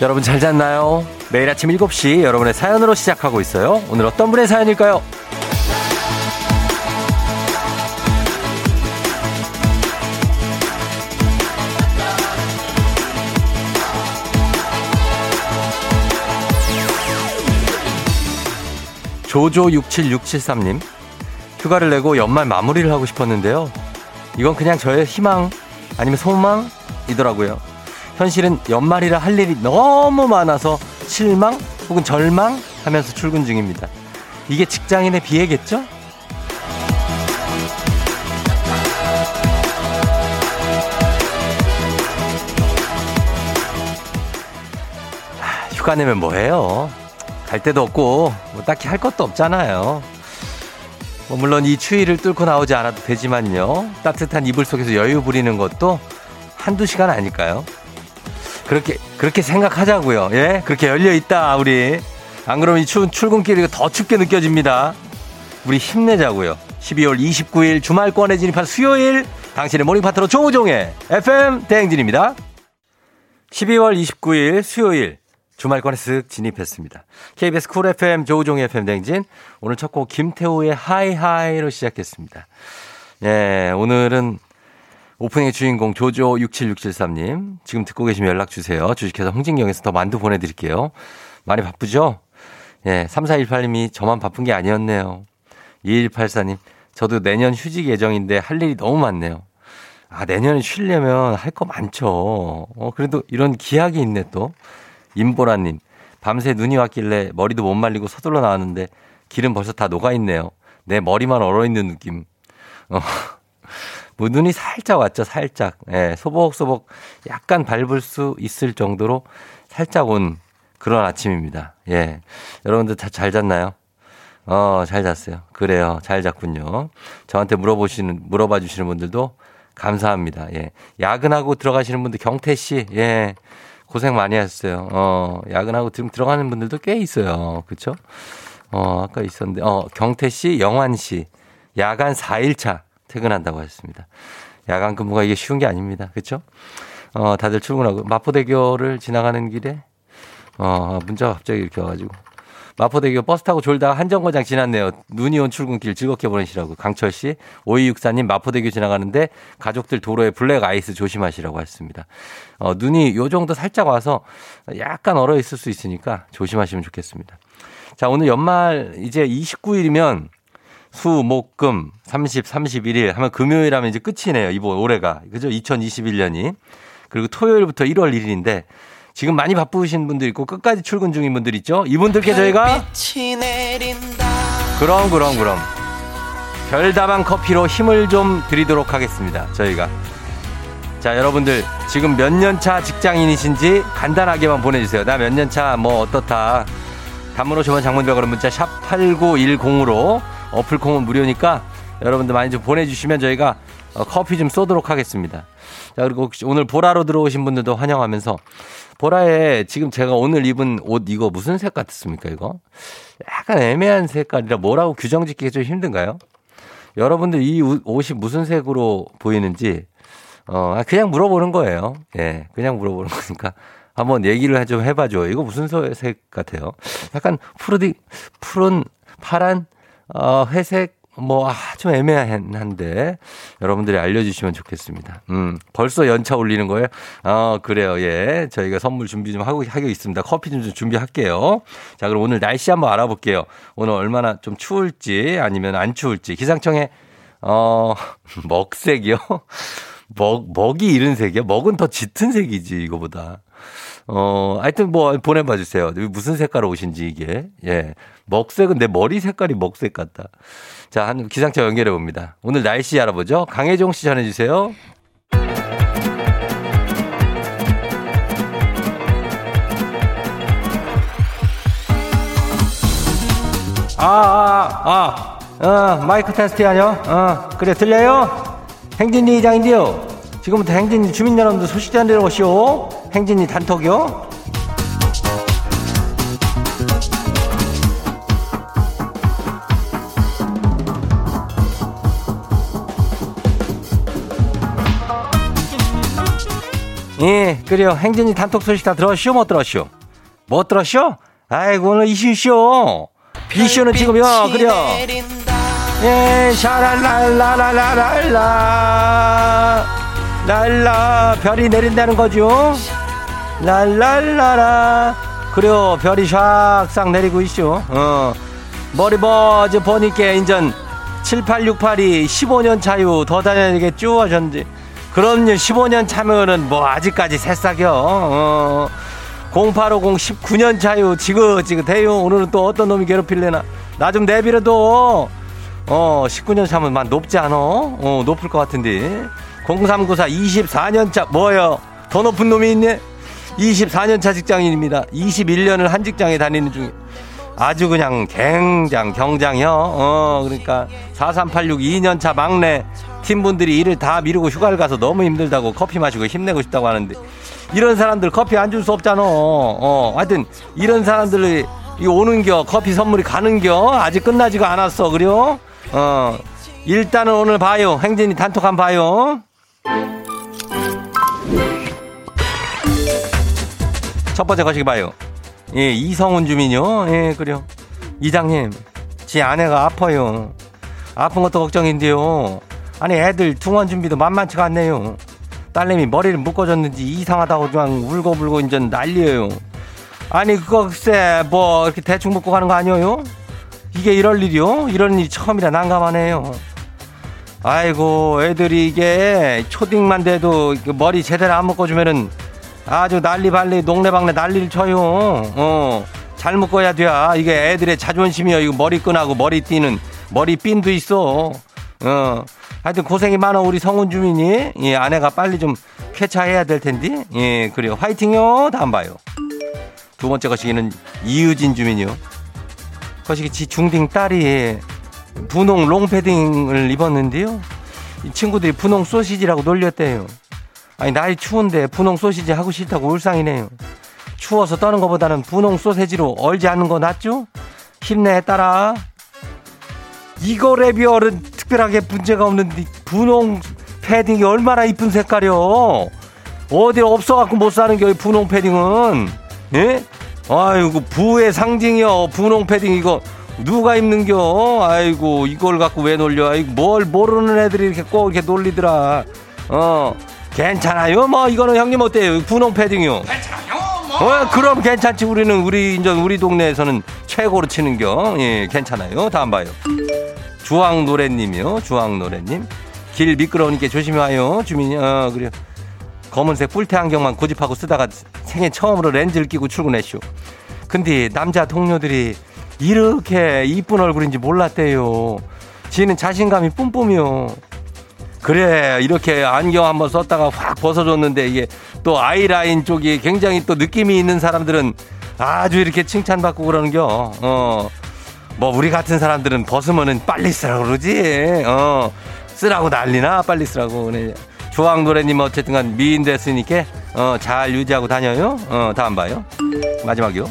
여러분 잘 잤나요? 매일 아침 7시 여러분의 사연으로 시작하고 있어요. 오늘 어떤 분의 사연일까요? 조조67673님, 휴가를 내고 연말 마무리를 하고 싶었는데요. 이건 그냥 저의 희망 아니면 소망이더라고요. 현실은 연말이라 할 일이 너무 많아서 실망 혹은 절망 하면서 출근 중입니다. 이게 직장인의 비애겠죠? 휴가 내면 뭐해요? 갈 데도 없고 뭐 딱히 할 것도 없잖아요. 뭐 물론 이 추위를 뚫고 나오지 않아도 되지만요. 따뜻한 이불 속에서 여유 부리는 것도 한두 시간 아닐까요? 그렇게 그렇게 생각하자고요. 예? 그렇게 열려 있다 우리. 안 그러면 이 추운 출근길이 더 춥게 느껴집니다. 우리 힘내자고요. 12월 29일 주말권에 진입한 수요일 당신의 morning 파트너 조우종의 FM 대행진입니다. 12월 29일 수요일 주말권에 쓱 진입했습니다. KBS Cool FM 조우종의 FM 대행진. 오늘 첫 곡 김태우의 High High로 시작했습니다. 예, 오늘은 오프닝의 주인공 조조67673님. 지금 듣고 계시면 연락 주세요. 주식회사 홍진경에서 더 만두 보내드릴게요. 많이 바쁘죠? 예, 3418님이 저만 바쁜 게 아니었네요. 2184님, 저도 내년 휴직 예정인데 할 일이 너무 많네요. 아, 내년에 쉬려면 할 거 많죠. 어, 그래도 이런 기약이 있네 또. 임보라님, 밤새 눈이 왔길래 머리도 못 말리고 서둘러 나왔는데 길은 벌써 다 녹아있네요. 내 머리만 얼어있는 느낌. 어, 뭐 눈이 살짝 왔죠, 살짝. 예, 소복소복 약간 밟을 수 있을 정도로 살짝 온 그런 아침입니다. 예. 여러분들 다 잘 잤나요? 어, 잘 잤어요. 그래요. 잘 잤군요. 저한테 물어보시는, 물어봐 주시는 분들도 감사합니다. 예. 야근하고 들어가시는 분들 경태 씨, 예. 고생 많이 하셨어요. 어, 야근하고 들어가는 분들도 꽤 있어요. 그쵸? 어, 아까 있었는데, 어, 경태 씨, 영환 씨, 야간 4일차 퇴근한다고 하셨습니다. 야간 근무가 이게 쉬운 게 아닙니다. 그쵸? 어, 다들 출근하고, 마포대교를 지나가는 길에, 어, 문자가 갑자기 이렇게 와가지고, 마포대교 버스 타고 졸다가 한정거장 지났네요. 눈이 온 출근길 즐겁게 보내시라고. 강철 씨, 5264님 마포대교 지나가는데 가족들 도로에 블랙 아이스 조심하시라고 했습니다. 어, 눈이 요 정도 살짝 와서 약간 얼어 있을 수 있으니까 조심하시면 좋겠습니다. 자, 오늘 연말 이제 29일이면 수, 목, 금, 30, 31일 하면 금요일 하면 이제 끝이네요. 이번 올해가. 그죠? 2021년이. 그리고 토요일부터 1월 1일인데 지금 많이 바쁘신 분들 있고 끝까지 출근 중인 분들 있죠? 이분들께 저희가 그럼 그럼 그럼 별다방 커피로 힘을 좀 드리도록 하겠습니다. 저희가 자 여러분들 지금 몇 년 차 직장인이신지 간단하게만 보내주세요. 나 몇 년 차 뭐 어떻다. 단문 50원 장문벽으로 문자 샵 8910으로 어플 콩은 무료니까 여러분들 많이 좀 보내주시면 저희가 어, 커피 좀 쏘도록 하겠습니다. 자, 그리고 혹시 오늘 보라로 들어오신 분들도 환영하면서 보라에 지금 제가 오늘 입은 옷 이거 무슨 색 같습니까, 이거? 약간 애매한 색깔이라 뭐라고 규정 짓기가 좀 힘든가요? 여러분들 이 옷이 무슨 색으로 보이는지, 어, 아, 그냥 물어보는 거예요. 예, 그냥 물어보는 거니까. 한번 얘기를 좀 해봐줘. 이거 무슨 색 같아요? 약간 푸르디, 푸른, 파란, 어, 회색, 뭐, 아, 좀 애매한데, 여러분들이 알려주시면 좋겠습니다. 음, 벌써 연차 올리는 거예요? 어, 그래요, 예. 저희가 선물 준비 좀 하고, 하고 있습니다. 커피 좀, 좀 준비할게요. 자, 그럼 오늘 날씨 한번 알아볼게요. 오늘 얼마나 좀 추울지, 아니면 안 추울지. 기상청에, 어, 먹색이요? 먹, 먹이 이런 색이요? 먹은 더 짙은 색이지, 이거보다. 어, 하여튼 뭐 보내봐 주세요. 무슨 색깔 옷인지 이게. 예. 먹색은 내 머리 색깔이 먹색 같다. 자, 한 기상청 연결해 봅니다. 오늘 날씨 알아보죠. 강혜종 씨 전해 주세요. 아, 아, 아, 어, 마이크 테스트 하냐? 어, 그래, 들려요? 행진이 이장인데요. 지금부터 행진이 주민 여러분들 소식 전해드려 오시오. 행진이 단톡이요. 예, 그래요. 행진이 단톡 소식 다 들었쇼? 못 들었쇼? 못 들었쇼? 아이고, 오늘 이슈쇼. 비쇼는 지금요, 그래요. 예, 샤랄랄라라라랄라. 랄라, 별이 내린다는 거죠? 랄랄라라. 그래요, 별이 샥싹 내리고 있쇼. 어. 머리 뭐저 보니까 인전 7868이 15년 차유 더 다녀야겠죠 하셨는데 그럼요 15년 차면은 뭐 아직까지 새싹이요 어. 0850 19년 차유 지그지그 대요 오늘은 또 어떤 놈이 괴롭힐래나 나 좀 내비려도 어 19년 차면 만 높지 않어 어 높을 것 같은데. 0394 24년 차 뭐요? 더 높은 놈이 있네? 24년 차 직장인입니다. 21년을 한 직장에 다니는 중에 아주 그냥 갱장 경장이요. 어 그러니까 4386 2년 차 막내 팀분들이 일을 다 미루고 휴가를 가서 너무 힘들다고 커피 마시고 힘내고 싶다고 하는데 이런 사람들 커피 안 줄 수 없잖아. 어 하여튼 이런 사람들이 오는겨 커피 선물이 가는겨 아직 끝나지가 않았어. 그래요. 어 일단은 오늘 봐요 행진이 단톡 한 봐요. 첫 번째 거시기 봐요. 예, 이성훈 주민요. 예, 그래요. 이장님, 지 아내가 아파요. 아픈 것도 걱정인데요. 아니, 애들 둥원 준비도 만만치가 않네요. 딸내미 머리를 묶어줬는지 이상하다고 그냥 울고불고 이제 난리예요. 아니, 그거 글쎄, 뭐, 이렇게 대충 묶고 가는 거 아니에요? 이게 이럴 일이요? 이런 일이 처음이라 난감하네요. 아이고, 애들이 이게 초딩만 돼도 머리 제대로 안 묶어주면은 아주 난리발리 농내방네 난리를 쳐요. 어. 잘 묶어야 돼. 이게 애들의 자존심이요. 이거 머리끈하고 머리띠는 머리핀도 있어. 어. 하여튼 고생이 많아 우리 성운 주민이. 예, 아내가 빨리 좀 쾌차해야 될 텐데. 예, 그래요. 화이팅요. 다음 봐요. 두 번째 거시기는 이유진 주민이요. 거시기 지 중딩 딸이 분홍 롱패딩을 입었는데요. 이 친구들이 분홍 소시지라고 놀렸대요. 아니 날이 추운데 분홍 소시지 하고 싫다고 울상이네요. 추워서 떠는 것보다는 분홍 소세지로 얼지 않는 거 낫죠? 힘내 따라. 이거 레비얼은 특별하게 문제가 없는데 분홍 패딩이 얼마나 이쁜 색깔이요. 어디 없어갖고 못 사는 게 분홍 패딩은. 예? 아이고 부의 상징이요. 분홍 패딩 이거 누가 입는겨? 아이고 이걸 갖고 왜 놀려? 아이고 뭘 모르는 애들이 이렇게 꼭 이렇게 놀리더라. 어 괜찮아요. 뭐 이거는 형님 어때요? 분홍 패딩이요. 괜찮아요. 뭐. 어, 그럼 괜찮지. 우리는 우리 인제 우리 동네에서는 최고로 치는겨. 예, 괜찮아요. 다음 봐요. 주황 노래님이요. 주황 노래님. 길 미끄러우니까 조심히 와요. 주민이. 어, 그래요. 검은색 뿔테 안경만 고집하고 쓰다가 생애 처음으로 렌즈를 끼고 출근했쇼. 근데 남자 동료들이 이렇게 이쁜 얼굴인지 몰랐대요. 지는 자신감이 뿜뿜이요. 그래 이렇게 안경 한번 썼다가 확 벗어줬는데 이게 또 아이라인 쪽이 굉장히 또 느낌이 있는 사람들은 아주 이렇게 칭찬받고 그러는겨. 어. 뭐 우리 같은 사람들은 벗으면은 빨리 쓰라고 그러지. 어. 쓰라고 난리나 빨리 쓰라고. 그래. 조항 노래님 어쨌든 간 미인 됐으니까 어, 잘 유지하고 다녀요. 어, 다음 봐요. 마지막이요.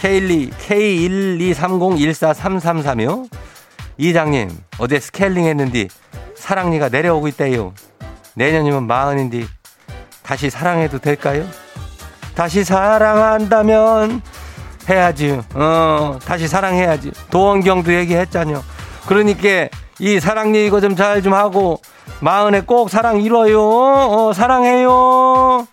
K12 K123014333이요. 이장님 어제 스케일링 했는데 사랑니가 내려오고 있대요. 내년이면 마흔인데 다시 사랑해도 될까요? 다시 사랑한다면 해야지. 어, 다시 사랑해야지. 도원경도 얘기했잖요. 그러니까 이 사랑니 이거 좀 잘 좀 하고 마흔에 꼭 사랑 이뤄요. 어, 사랑해요.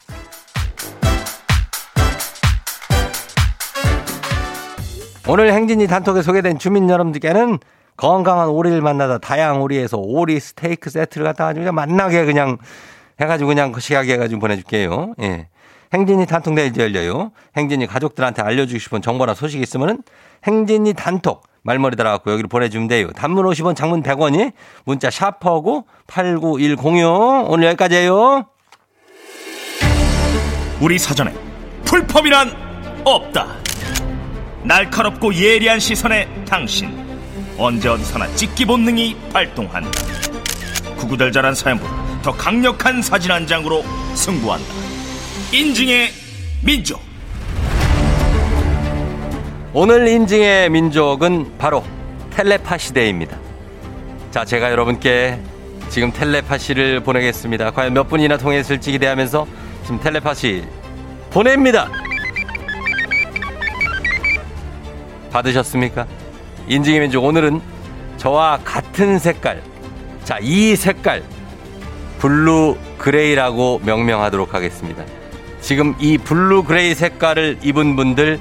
오늘 행진이 단톡에 소개된 주민 여러분들께는 건강한 오리를 만나다 다양 오리에서 오리 스테이크 세트를 갖다 가지고 그냥 만나게 그냥 해가지고 그냥 시하게 해가지고 보내줄게요. 예. 행진이 단톡 내일 열려요. 행진이 가족들한테 알려주고 싶은 정보나 소식 있으면은 행진이 단톡 말머리 달아갖고 여기로 보내주면 돼요. 단문 50원, 장문 100원이 문자 샤퍼고 89106 오늘 여기까지예요. 우리 사전에 풀펌이란 없다. 날카롭고 예리한 시선에 당신 언제 어디서나 찍기 본능이 발동한다. 구구절절한 사연보다 더 강력한 사진 한 장으로 승부한다. 인증의 민족. 오늘 인증의 민족은 바로 텔레파시데이입니다. 자, 제가 여러분께 지금 텔레파시를 보내겠습니다. 과연 몇 분이나 통했을지 기대하면서 지금 텔레파시 보냅니다. 받으셨습니까? 인증의 민족 오늘은 저와 같은 색깔. 자, 이 색깔. blue gray라고 명명하도록 하겠습니다. 지금 이 blue gray 색깔을 입은 분들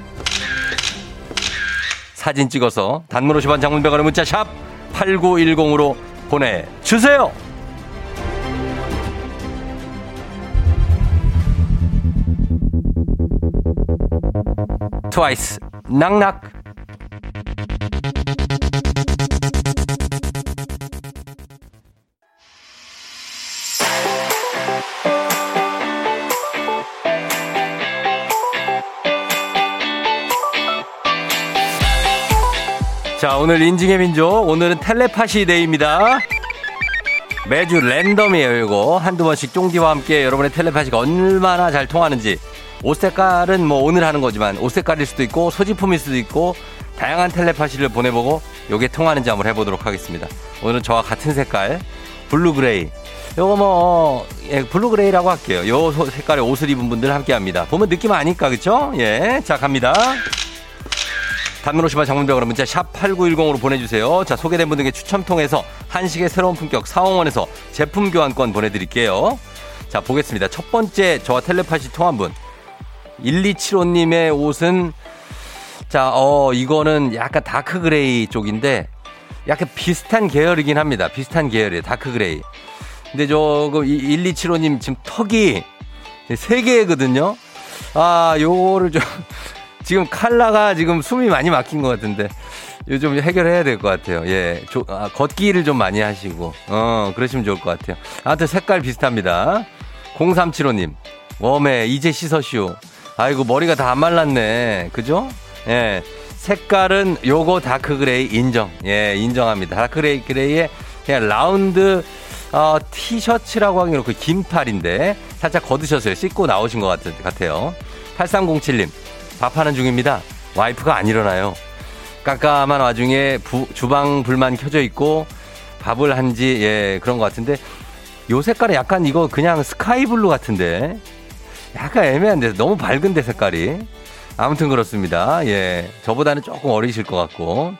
사진 찍어서 단문 50원 장문 100원의 문자 샵 8910으로 보내주세요. 트와이스 Knock Knock 자, 오늘 인증의 민족. 오늘은 텔레파시 day입니다. 매주 랜덤이에요, 이거. 한두 번씩 쫑디와 함께 여러분의 텔레파시가 얼마나 잘 통하는지. 옷 색깔은 뭐 오늘 하는 거지만 옷 색깔일 수도 있고 소지품일 수도 있고 다양한 텔레파시를 보내보고 요게 통하는지 한번 해보도록 하겠습니다. 오늘은 저와 같은 색깔 blue gray. 요거 뭐 예, blue gray라고 할게요. 요 색깔의 옷을 입은 분들 함께 합니다. 보면 느낌 아니까 그쵸? 예, 자 갑니다. 단문 50원 장문 100원 문자 샵 8910으로 보내주세요. 자, 소개된 분들께 추첨 통해서 한식의 새로운 품격 사옹원에서 제품 교환권 보내드릴게요. 자, 보겠습니다. 첫 번째 저와 텔레파시 통한 분. 1275님의 옷은 자, 어, 이거는 약간 dark gray 쪽인데 약간 비슷한 계열이긴 합니다. 비슷한 계열이에요. dark gray. 근데 저거 1275님 지금 턱이 3개거든요. 아, 요거를 좀 지금 칼라가 지금 숨이 많이 막힌 것 같은데 요 좀 해결해야 될 것 같아요. 예. 조, 아, 걷기를 좀 많이 하시고, 어, 그러시면 좋을 것 같아요. 아무튼 색깔 비슷합니다. 0375님, 뭐 이제 씻었어요. 아이고, 머리가 다 안 말랐네. 그죠? 예. 색깔은 요거 dark gray 인정. 예, 인정합니다. dark gray gray의 그냥 라운드 어, 티셔츠라고 하기는 그 긴팔인데 살짝 걷으셨어요. 씻고 나오신 것 같, 같아요. 8307님, 밥하는 중입니다. 와이프가 안 일어나요. 깜깜한 와중에 부, 주방 불만 켜져 있고 밥을 한지 예 그런 것 같은데 요 색깔은 약간 이거 그냥 스카이블루 같은데 약간 애매한데 너무 밝은데 색깔이 아무튼 그렇습니다. 예 저보다는 조금 어리실 것 같고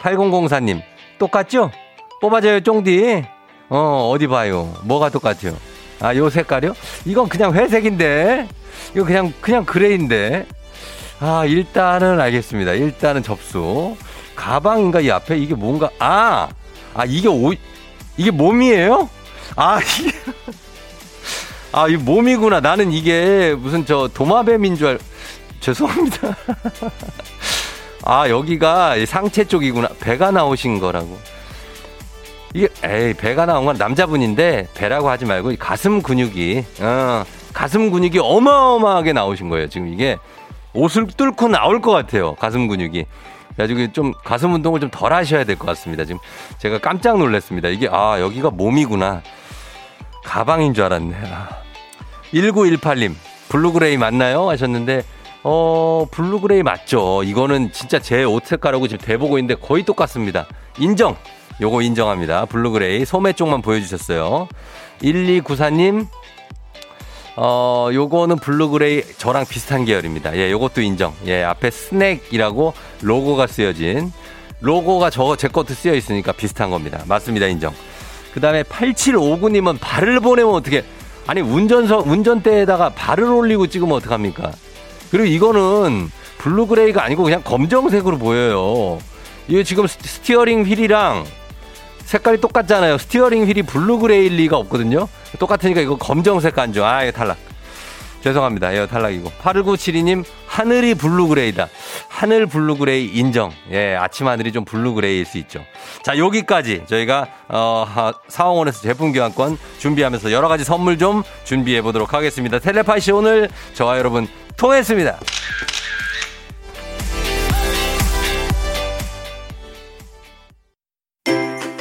8004님 똑같죠? 뽑아줘요 쫑디 어 어디 봐요 뭐가 똑같아요 아 요 색깔이요? 이건 그냥 회색인데 이거 그냥 그냥 gray인데 아, 일단은 알겠습니다. 일단은 접수. 가방인가 이 앞에 이게 뭔가 아, 아 이게 오 이게 몸이에요? 아 이게 아, 이 몸이구나. 나는 이게 무슨 저 도마뱀인 줄 알. 죄송합니다. 아, 여기가 상체 쪽이구나. 배가 나오신 거라고. 이게 에이, 배가 나온 건 남자분인데 배라고 하지 말고 가슴 근육이 어, 가슴 근육이 어마어마하게 나오신 거예요. 지금 이게 옷을 뚫고 나올 것 같아요. 가슴 근육이. 그래가지고 좀 가슴 운동을 좀 덜 하셔야 될 것 같습니다. 지금 제가 깜짝 놀랐습니다. 이게, 아, 여기가 몸이구나. 가방인 줄 알았네. 아. 1918님, blue gray 맞나요? 하셨는데, 어, blue gray 맞죠. 이거는 진짜 제 옷 색깔하고 지금 대보고 있는데 거의 똑같습니다. 인정! 요거 인정합니다. blue gray. 소매 쪽만 보여주셨어요. 1294님, 어, 요거는 blue gray 저랑 비슷한 계열입니다. 예, 요것도 인정. 예, 앞에 스낵이라고 로고가 쓰여진 로고가 저, 제 것도 쓰여 있으니까 비슷한 겁니다. 맞습니다. 인정. 그다음에 8759님은 발을 보내면 어떻게 아니 운전석 운전대에다가 발을 올리고 찍으면 어떡합니까? 그리고 이거는 blue gray가 아니고 그냥 검정색으로 보여요. 이게 지금 steering wheel이랑 색깔이 똑같잖아요. steering wheel이 blue gray일 리가 없거든요. 똑같으니까 이거 검정색 간주. 아, 이거 탈락. 죄송합니다. 이거 탈락이고. 8972님, 하늘이 blue gray다. 하늘 blue gray 인정. 예, 아침 하늘이 좀 blue gray일 수 있죠. 자, 여기까지 저희가, 어, 사옹원에서 제품 교환권 준비하면서 여러 가지 선물 좀 준비해 보도록 하겠습니다. 텔레파시 오늘 저와 여러분 통했습니다.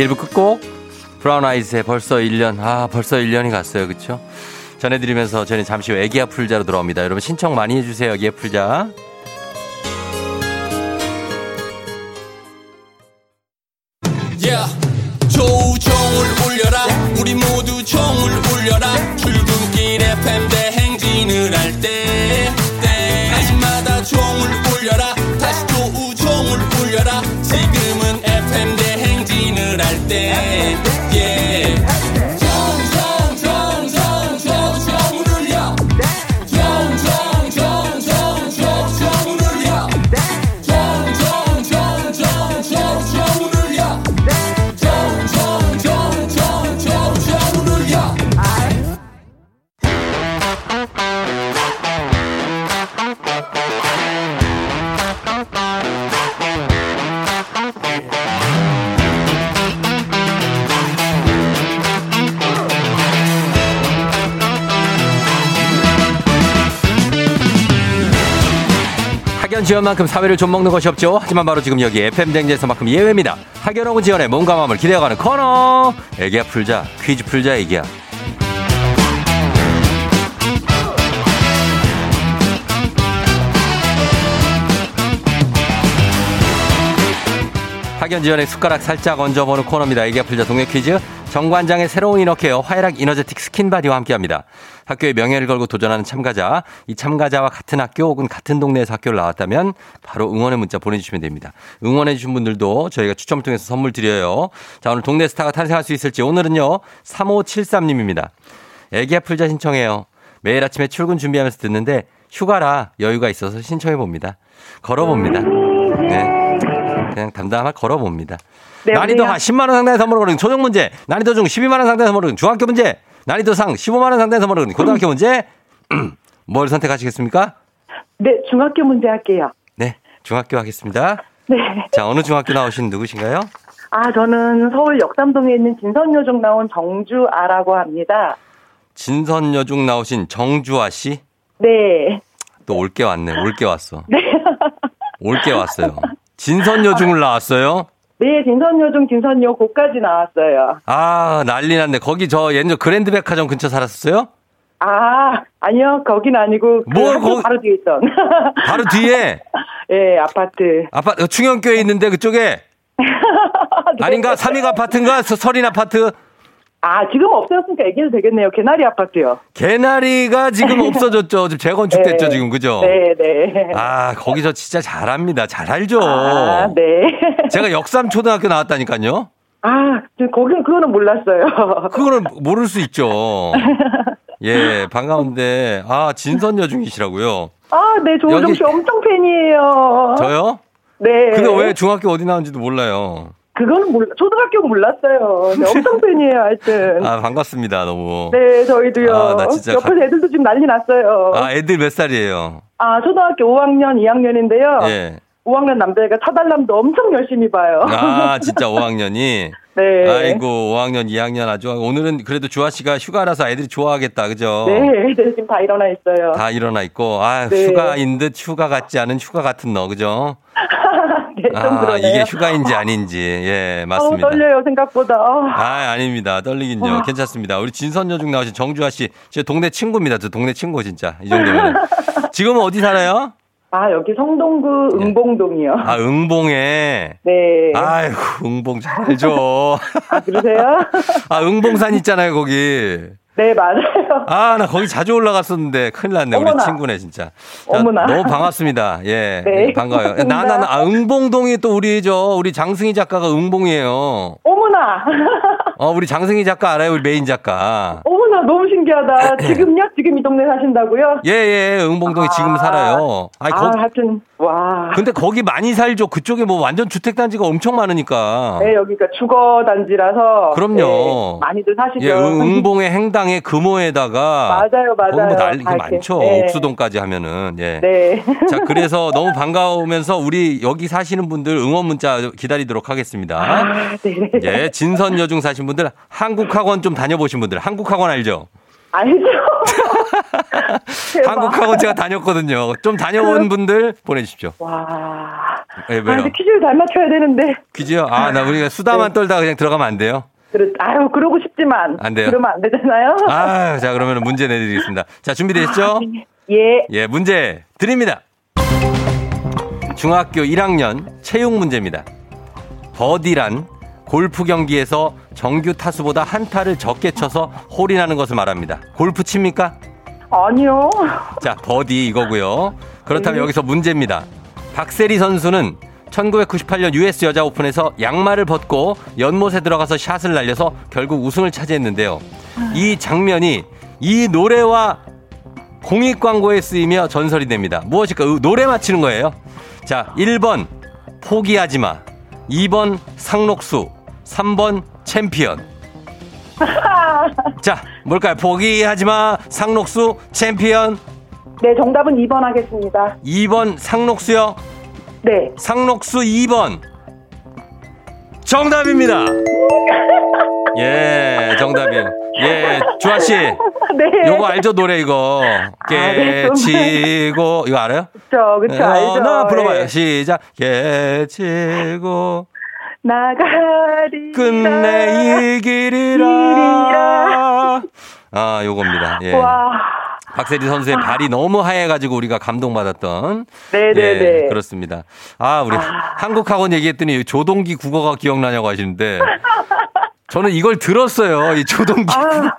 1부 끝곡. 브라운 아이즈의 벌써 1년. 아 벌써 1년이 갔어요. 그쵸? 전해드리면서 저희는 잠시 후 애기야 풀자로 돌아옵니다. 여러분 신청 많이 해주세요. 애기야 풀자 학연 지연만큼 사회를 좀 먹는 것이 없죠. 하지만 바로 지금 여기 FM 대행진에서만큼 예외입니다. 학연 혹은 지연의 몸과 마음을 기대어가는 코너. 애기야 풀자. 퀴즈 풀자 애기야. 학연 지연의 숟가락 살짝 얹어보는 코너입니다. 애기야 풀자 동네 퀴즈. 정관장의 새로운 inner care 화애락 이너제틱 스킨바디와 함께합니다. 학교의 명예를 걸고 도전하는 참가자, 이 참가자와 같은 학교 혹은 같은 동네에서 학교를 나왔다면 바로 응원의 문자 보내주시면 됩니다. 응원해주신 분들도 저희가 추첨을 통해서 선물 드려요. 자, 오늘 동네 스타가 탄생할 수 있을지 오늘은요, 3573님입니다. 애기야 풀자 신청해요. 매일 아침에 출근 준비하면서 듣는데 휴가라 여유가 있어서 신청해 봅니다. 걸어봅니다. 네. 그냥 담담하게 걸어봅니다. 네, 난이도 여보세요? 한 10만 원 상당의 선물을 거는 초등 문제, 난이도 중 12만 원 상당의 선물을 거는 중학교 문제, 난이도 상 15만 원 상당의 선물을 거는 고등학교 문제, 뭘 선택하시겠습니까? 네, 중학교 문제 할게요. 네, 중학교 하겠습니다. 네. 자, 어느 중학교 나오신 누구신가요? 아, 저는 서울 역삼동에 있는 진선여중 나온 정주아라고 합니다. 진선여중 나오신 정주아 씨? 네. 또 올게 왔네, 올게 왔어. 네. 올게 왔어요. 진선여중을 나왔어요? 네, 진선여중, 진선여 고까지 나왔어요. 아, 난리 났네. 거기 저 옛날 그랜드 백화점 근처 살았었어요? 아, 아니요, 거긴 아니고, 그뭘 학교 거기- 바로 뒤에 있던. 바로 뒤에 예, 아파트. 아파 충영교에 있는데 그쪽에 네. 아닌가? 삼익 아파트인가? 서- 설인 아파트? 아, 지금 없어졌으니까 얘기해도 되겠네요. 개나리 아파트요. 개나리가 지금 없어졌죠. 지금 재건축됐죠, 네. 지금 그죠? 네, 네. 아, 거기서 진짜 잘합니다. 잘 알죠. 아, 네. 제가 역삼 초등학교 나왔다니까요. 아, 저 거긴 그거는 몰랐어요. 그거는 모를 수 있죠. 예, 반가운데. 아, 진선여 중이시라고요. 아, 네, 여기- 씨 엄청 팬이에요. 저요? 네. 근데 왜 중학교 어디 나온지도 몰라요. 그거는 몰라. 초등학교 몰랐어요. 네, 엄청 팬이에요, 하여튼. 아, 반갑습니다, 너무. 네, 저희도요. 아, 나 진짜 옆에서 가- 애들도 지금 난리 났어요. 아, 애들 몇 살이에요? 아, 초등학교 5학년, 2학년인데요. 예. 5학년 남자애가 차달람도 엄청 열심히 봐요. 아, 진짜 5학년이? 네. 아이고, 5학년, 2학년 아주. 오늘은 그래도 주아 씨가 휴가라서 애들이 좋아하겠다, 그죠? 네, 애들 지금 다 일어나 있어요. 다 일어나 있고, 아, 네. 휴가인 듯 휴가 같지 않은 휴가 같은 너, 그죠? 네, 좀 아, 그러네요. 이게 휴가인지 아닌지, 예, 맞습니다. 떨려요, 생각보다. 아, 아, 아닙니다. 떨리긴요. 와. 괜찮습니다. 우리 진선여중 나오신 정주아 씨, 제 동네 친구입니다. 저 동네 친구 진짜. 이 정도면. 지금은 어디 살아요? 아, 여기 성동구 응봉동이요. 아, 응봉에. 네. 아, 아이고, 응봉 잘 알죠. 그러세요? 아, 응봉산 있잖아요, 거기. 네, 맞아요. 아, 나 거기 자주 올라갔었는데 큰일 났네. 우리 어머나. 친구네, 진짜. 자, 어머나. 너무 반갑습니다. 예. 네, 반가워요. 고맙습니다. 나, 나, 나, 아, 응봉동이 또 우리 저, 우리 장승희 작가가 응봉이에요. 어머나. 어, 우리 장승희 작가 알아요? 우리 메인 작가. 어머나, 너무 신기하다. 지금요? 지금 이 동네 사신다고요? 예, 예, 응봉동에 지금 아. 살아요. 아니, 아, 거, 하여튼, 와. 근데 거기 많이 살죠. 그쪽에 뭐 완전 주택단지가 엄청 많으니까. 네, 여기가 주거단지라서. 그럼요. 네, 많이들 사시죠. 예, 응- 응봉의 행당 의 금호에다가. 맞아요, 맞아요. 뭐 난리 다 이렇게. 많죠. 네. 옥수동까지 하면은. 예. 네. 자, 그래서 너무 반가우면서 우리 여기 사시는 분들 응원 문자 기다리도록 하겠습니다. 아, 네. 예, 진선 여중 사신 분들 한국학원 좀 다녀보신 분들 한국학원 알죠? 알죠? 대박. 한국학원 제가 다녔거든요. 좀 다녀온 분들 보내주십시오. 와. 예, 아, 왜요? 근데 퀴즈를 잘 맞춰야 되는데. 퀴즈요? 아, 나 우리가 수다만 떨다가 그냥 들어가면 안 돼요? 그렇, 아유, 그러고 싶지만. 안 돼요? 그러면 안 되잖아요? 아, 자, 그러면 문제 내드리겠습니다. 자, 준비되셨죠? 예. 예, 문제 드립니다. 중학교 1학년 체육 문제입니다. 버디란 골프 경기에서 정규 타수보다 한 타를 적게 쳐서 홀인하는 것을 말합니다. 골프 칩니까? 아니요. 자, 버디 이거고요. 그렇다면 네. 여기서 문제입니다. 박세리 선수는 1998년 US 여자 오픈에서 양말을 벗고 연못에 들어가서 샷을 날려서 결국 우승을 차지했는데요. 이 장면이 이 노래와 공익 광고에 쓰이며 전설이 됩니다. 무엇일까? 요 노래 맞히는 거예요. 자, 1번 포기하지 마. 2번 상록수. 3번 챔피언. 자, 뭘까요? 포기하지 마. 상록수 챔피언. 네, 정답은 2번 하겠습니다. 2번 상록수요. 네. 상록수 2번. 정답입니다. 예, 정답이에요. 예, 주아 씨. 네. 요거 알죠 노래 이거 네, 좀. 깨치고 이거 알아요? 그쵸, 그쵸, 알죠. 나 불러봐요 예. 시작 깨치고 나가리. 끝내 이 길이라 길이라. 아 요겁니다 예. 와. 박세리 선수의 발이 너무 하얘가지고 우리가 감동받았던 네네네. 예, 그렇습니다 아 우리 한국학원 얘기했더니 조동기 국어가 기억나냐고 하시는데 저는 이걸 들었어요 이 조동기 아,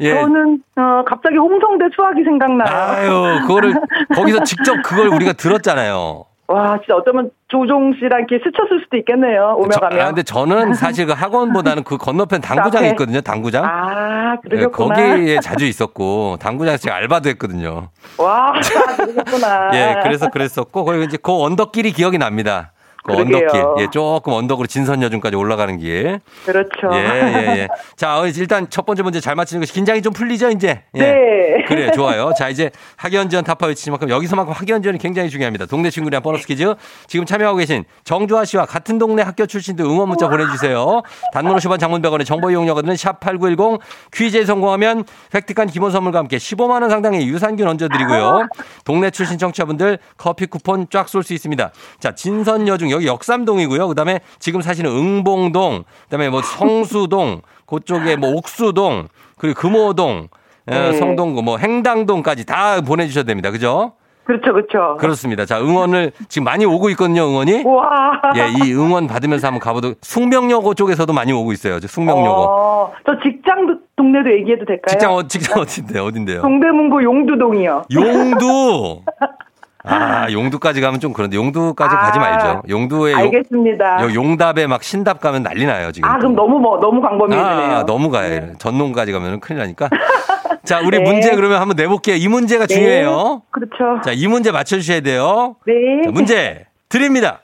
예. 저는, 어, 갑자기 홍성대 수학이 생각나요. 아유, 그거를 거기서 직접 그걸 우리가 들었잖아요. 와, 진짜 어쩌면 조종 씨랑 이렇게 스쳤을 수도 있겠네요. 오며 저, 가면. 아, 근데 저는 사실 그 학원보다는 그 건너편 당구장이 앞에. 있거든요, 당구장. 아, 예, 그러셨구나. 거기에 자주 있었고, 당구장에서 제가 알바도 했거든요. 와, 그러셨구나. 예, 그래서 그랬었고, 거기 이제 그 언덕길이 기억이 납니다. 그. 언덕길. 예, 조금 언덕으로 진선여중까지 올라가는 길. 그렇죠. 예, 예, 예. 자, 어, 일단 첫 번째 문제 잘 맞히는 거 긴장이 좀 풀리죠, 이제? 예. 네. 그래, 좋아요. 자, 이제 학연 지원 타파 외치지만큼 여기서만큼 학연 지원이 굉장히 중요합니다. 동네 친구랑 보너스 퀴즈. 지금 참여하고 계신 정주아 씨와 같은 동네 학교 출신들 응원 문자 보내주세요. 단문 50원 장문 100원의 정보 이용료거든요. 샵8910 퀴즈에 성공하면 획득한 기본 선물과 함께 15만원 상당의 유산균 얹어드리고요. 동네 출신 청취자분들 커피 쿠폰 쫙 쏠 수 있습니다. 자, 진선여중 여기 역삼동이고요. 그 다음에 지금 사시는 응봉동, 그 다음에 뭐 성수동, 그쪽에 뭐 옥수동, 그리고 금호동, 어, 네. 성동, 뭐 행당동까지 다 보내주셔도 됩니다. 그죠? 그렇죠, 그렇죠. 그렇습니다. 자, 응원을 지금 많이 오고 있거든요, 응원이. 와. 예, 이 응원 받으면서 한번 가보도 숙명여고 쪽에서도 많이 오고 있어요. 저 숙명여고. 어, 저 직장 동네도 얘기해도 될까요? 직장, 어, 직장 어딘데, 어딘데요? 동대문구 용두동이요. 용두! 아, 용두까지 가면 좀 그런데, 용두까지 아, 가지 말죠. 용두에 용, 알겠습니다. 요 용답에 막 신답 가면 난리 나요, 지금. 아, 그럼 너무 뭐, 너무 광범위해지네요. 아, 너무 가요. 전농까지 가면 큰일 나니까. 자, 우리 네. 문제 그러면 한번 내볼게요. 이 문제가 네. 중요해요. 그렇죠. 자, 이 문제 맞춰 주셔야 돼요. 네. 자, 문제 드립니다.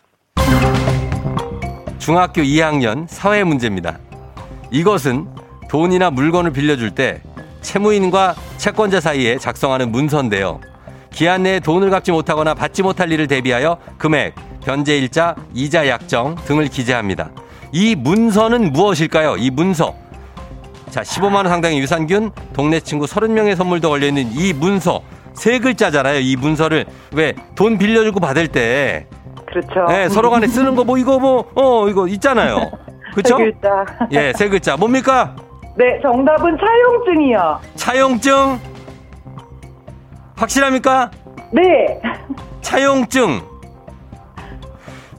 중학교 2학년 사회 문제입니다. 이것은 돈이나 물건을 빌려줄 때 채무인과 채권자 사이에 작성하는 문서인데요. 기한 내에 돈을 갚지 못하거나 받지 못할 일을 대비하여 금액, 변제일자, 이자 약정 등을 기재합니다. 이 문서는 무엇일까요? 이 문서. 자, 15만 원 상당의 유산균, 동네 친구 30명의 선물도 걸려 있는 이 문서. 세 글자잖아요. 이 문서를. 왜? 돈 빌려주고 받을 때. 그렇죠. 네, 서로 간에 쓰는 거 뭐 이거 뭐, 어, 이거 있잖아요. 그쵸? 세 글자. 예, 세 글자. 뭡니까? 네, 정답은 차용증이요. 차용증. 확실합니까? 네. 차용증.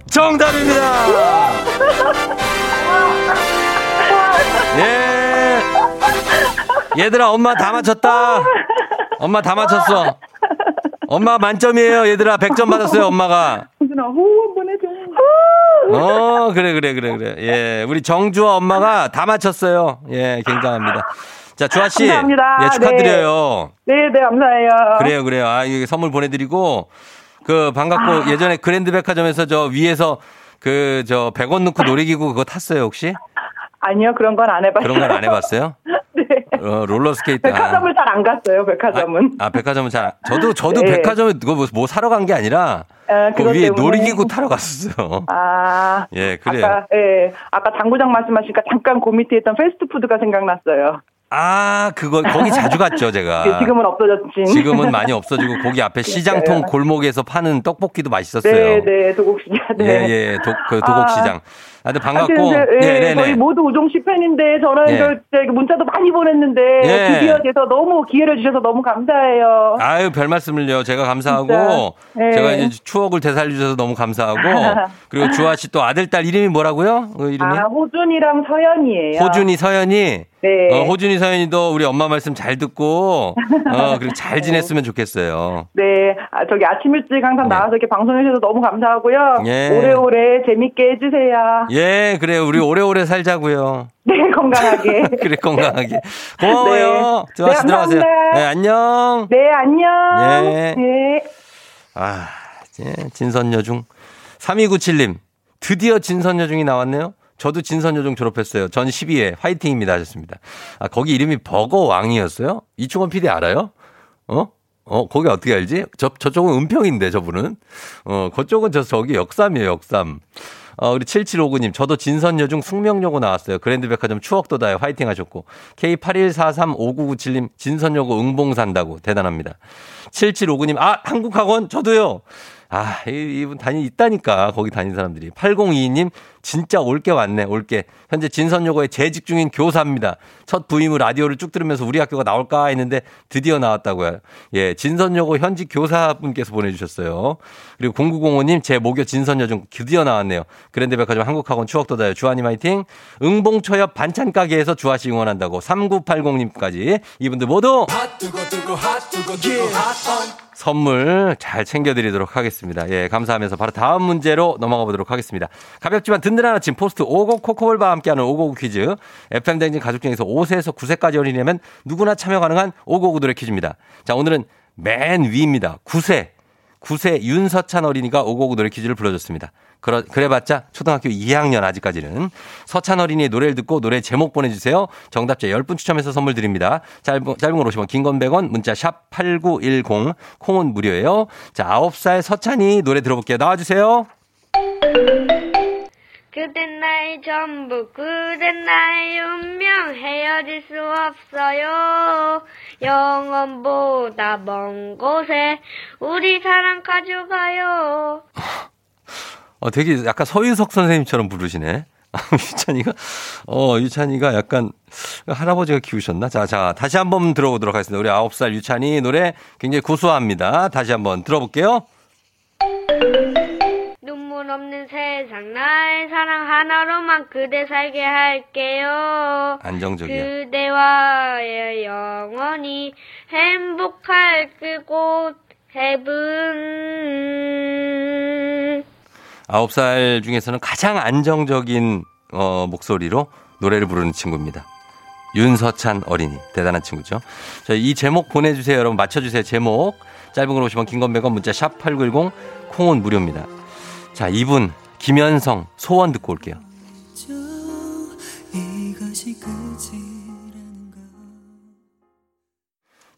정답입니다. 예. 얘들아, 엄마 다 맞췄다. 엄마 다 맞췄어. 엄마 만점이에요. 얘들아, 100점 받았어요, 엄마가. 어, 그래, 그래, 그래, 그래. 예. 우리 정주와 엄마가 다 맞췄어요. 예, 굉장합니다. 자, 주아 씨. 감사합니다. 예, 축하드려요. 네, 네, 감사해요. 그래요, 그래요. 아, 이게 선물 보내드리고, 그, 반갑고, 예전에 그랜드 백화점에서 저 위에서 그, 저, 100원 넣고 놀이기구 그거 탔어요, 혹시? 아니요, 그런 건 안 해봤어요. 그런 건 안 해봤어요? 네. 어, 롤러스케이트. 백화점을 잘 안 갔어요, 백화점은. 아, 아, 백화점은 잘. 저도, 저도 네. 백화점에 그거 뭐, 뭐 사러 간 게 아니라, 아, 그 위에 때문에. 놀이기구 타러 갔었어요. 아. 예, 그래요. 아까, 예. 아까 당구장 말씀하시니까 잠깐 그 밑에 있던 패스트푸드가 생각났어요. 아, 그거, 거기 자주 갔죠, 제가. 예, 지금은 없어졌지. 지금은 많이 없어지고 거기 앞에 시장통 골목에서 파는 떡볶이도 맛있었어요. 네, 네, 도곡시장. 네. 예, 예, 도, 그 도곡시장. 아, 근데 반갑고. 예, 네, 네, 저희 네. 모두 우종 씨 팬인데 저는 예. 저, 저 문자도 많이 보냈는데 예. 드디어 돼서 너무 기회를 주셔서 너무 감사해요. 아유, 별 말씀을요. 제가 감사하고. 네. 제가 이제 추억을 되살려 주셔서 너무 감사하고, 그리고 주아 씨 또 아들, 딸 이름이 뭐라고요? 그 이름이? 아, 호준이랑 서연이에요. 호준이, 서연이. 네. 어, 호준이, 서연이도 우리 엄마 말씀 잘 듣고, 어, 그리고 잘 지냈으면 좋겠어요. 네, 아, 저기 아침 일찍 항상 네. 나와서 이렇게 방송해 주셔서 너무 감사하고요. 예. 오래오래 재밌게 해주세요. 예, 그래요. 우리 오래오래 살자고요. 네, 건강하게. 그래, 건강하게. 고마워요. 네. 씨 네, 들어가세요. 네, 안녕. 네, 안녕. 예. 네. 아, 예, 진선여중. 3297님, 드디어 진선여중이 나왔네요. 저도 진선여중 졸업했어요. 전 12회 화이팅입니다 하셨습니다. 아, 거기 이름이 버거왕이었어요? 이충원 PD 알아요? 어? 어, 거기 어떻게 알지? 저, 저쪽은 은평인데, 저분은. 어, 그쪽은 저, 저기 역삼이에요, 역삼. 어, 우리 7759님, 저도 진선여중 숙명여고 나왔어요. 그랜드백화점 추억도다요. 화이팅 하셨고. K81435997님, 진선여고 응봉 산다고. 대단합니다. 7759님, 아, 한국학원? 저도요. 아, 이- 이분 다니, 있다니까. 거기 다니는 사람들이. 8022님, 진짜 올게 왔네, 올게. 현재 진선여고에 재직 중인 교사입니다. 첫 부임 후 라디오를 쭉 들으면서 우리 학교가 나올까 했는데 드디어 나왔다고요. 예, 진선여고 현직 교사분께서 보내주셨어요. 그리고 0905님, 제 모교 진선여중 드디어 나왔네요. 그랜드백화점 한국학원 추억도다요. 주한이 화이팅. 응봉초협 반찬가게에서 주아씨 응원한다고. 3980님까지. 이분들 모두 선물 잘 챙겨드리도록 하겠습니다. 예, 감사하면서 바로 다음 문제로 넘어가 보도록 하겠습니다. 가볍지만 든든한 아침 포스트 오곡 코코볼과 함께하는 오곡 퀴즈. FM댕진 가족 중에서 5세에서 9세까지 어린이라면 누구나 참여 가능한 오곡 노래 퀴즈입니다. 자, 오늘은 맨 위입니다. 9세. 9세 윤서찬 어린이가 오곡 노래 퀴즈를 불러줬습니다. 그러, 그래봤자 초등학교 2학년 아직까지는 서찬 어린이의 노래를 듣고 노래 제목 보내주세요. 정답자 10분 추첨해서 선물 드립니다. 짧은, 짧은 걸 오시면 긴건 100원 문자 샵 8910 콩은 무료예요. 자 9살 서찬이 노래 들어볼게요. 나와주세요. 그댄 나의 전부, 그댄 나의 운명, 헤어질 수 없어요. 영원보다 먼 곳에 우리 사랑 가져가요. 어, 되게 약간 서유석 선생님처럼 부르시네. 유찬이가, 어, 유찬이가 약간 할아버지가 키우셨나? 자, 자, 다시 한번 들어보도록 하겠습니다. 우리 9살 유찬이 노래 굉장히 구수합니다. 다시 한번 들어볼게요. 눈물 없는 세상, 나의 사랑 하나로만 그대 살게 할게요. 안정적이야. 그대와의 영원히 행복할 그곳 헤븐. 아홉 살 중에서는 가장 안정적인 어, 목소리로 노래를 부르는 친구입니다. 윤서찬 어린이 대단한 친구죠. 자, 이 제목 보내주세요, 여러분 맞춰주세요. 제목 짧은 걸 오시면 긴건 100원 문자 샵 #8910 콩은 무료입니다. 자, 이분 김현성 소원 듣고 올게요.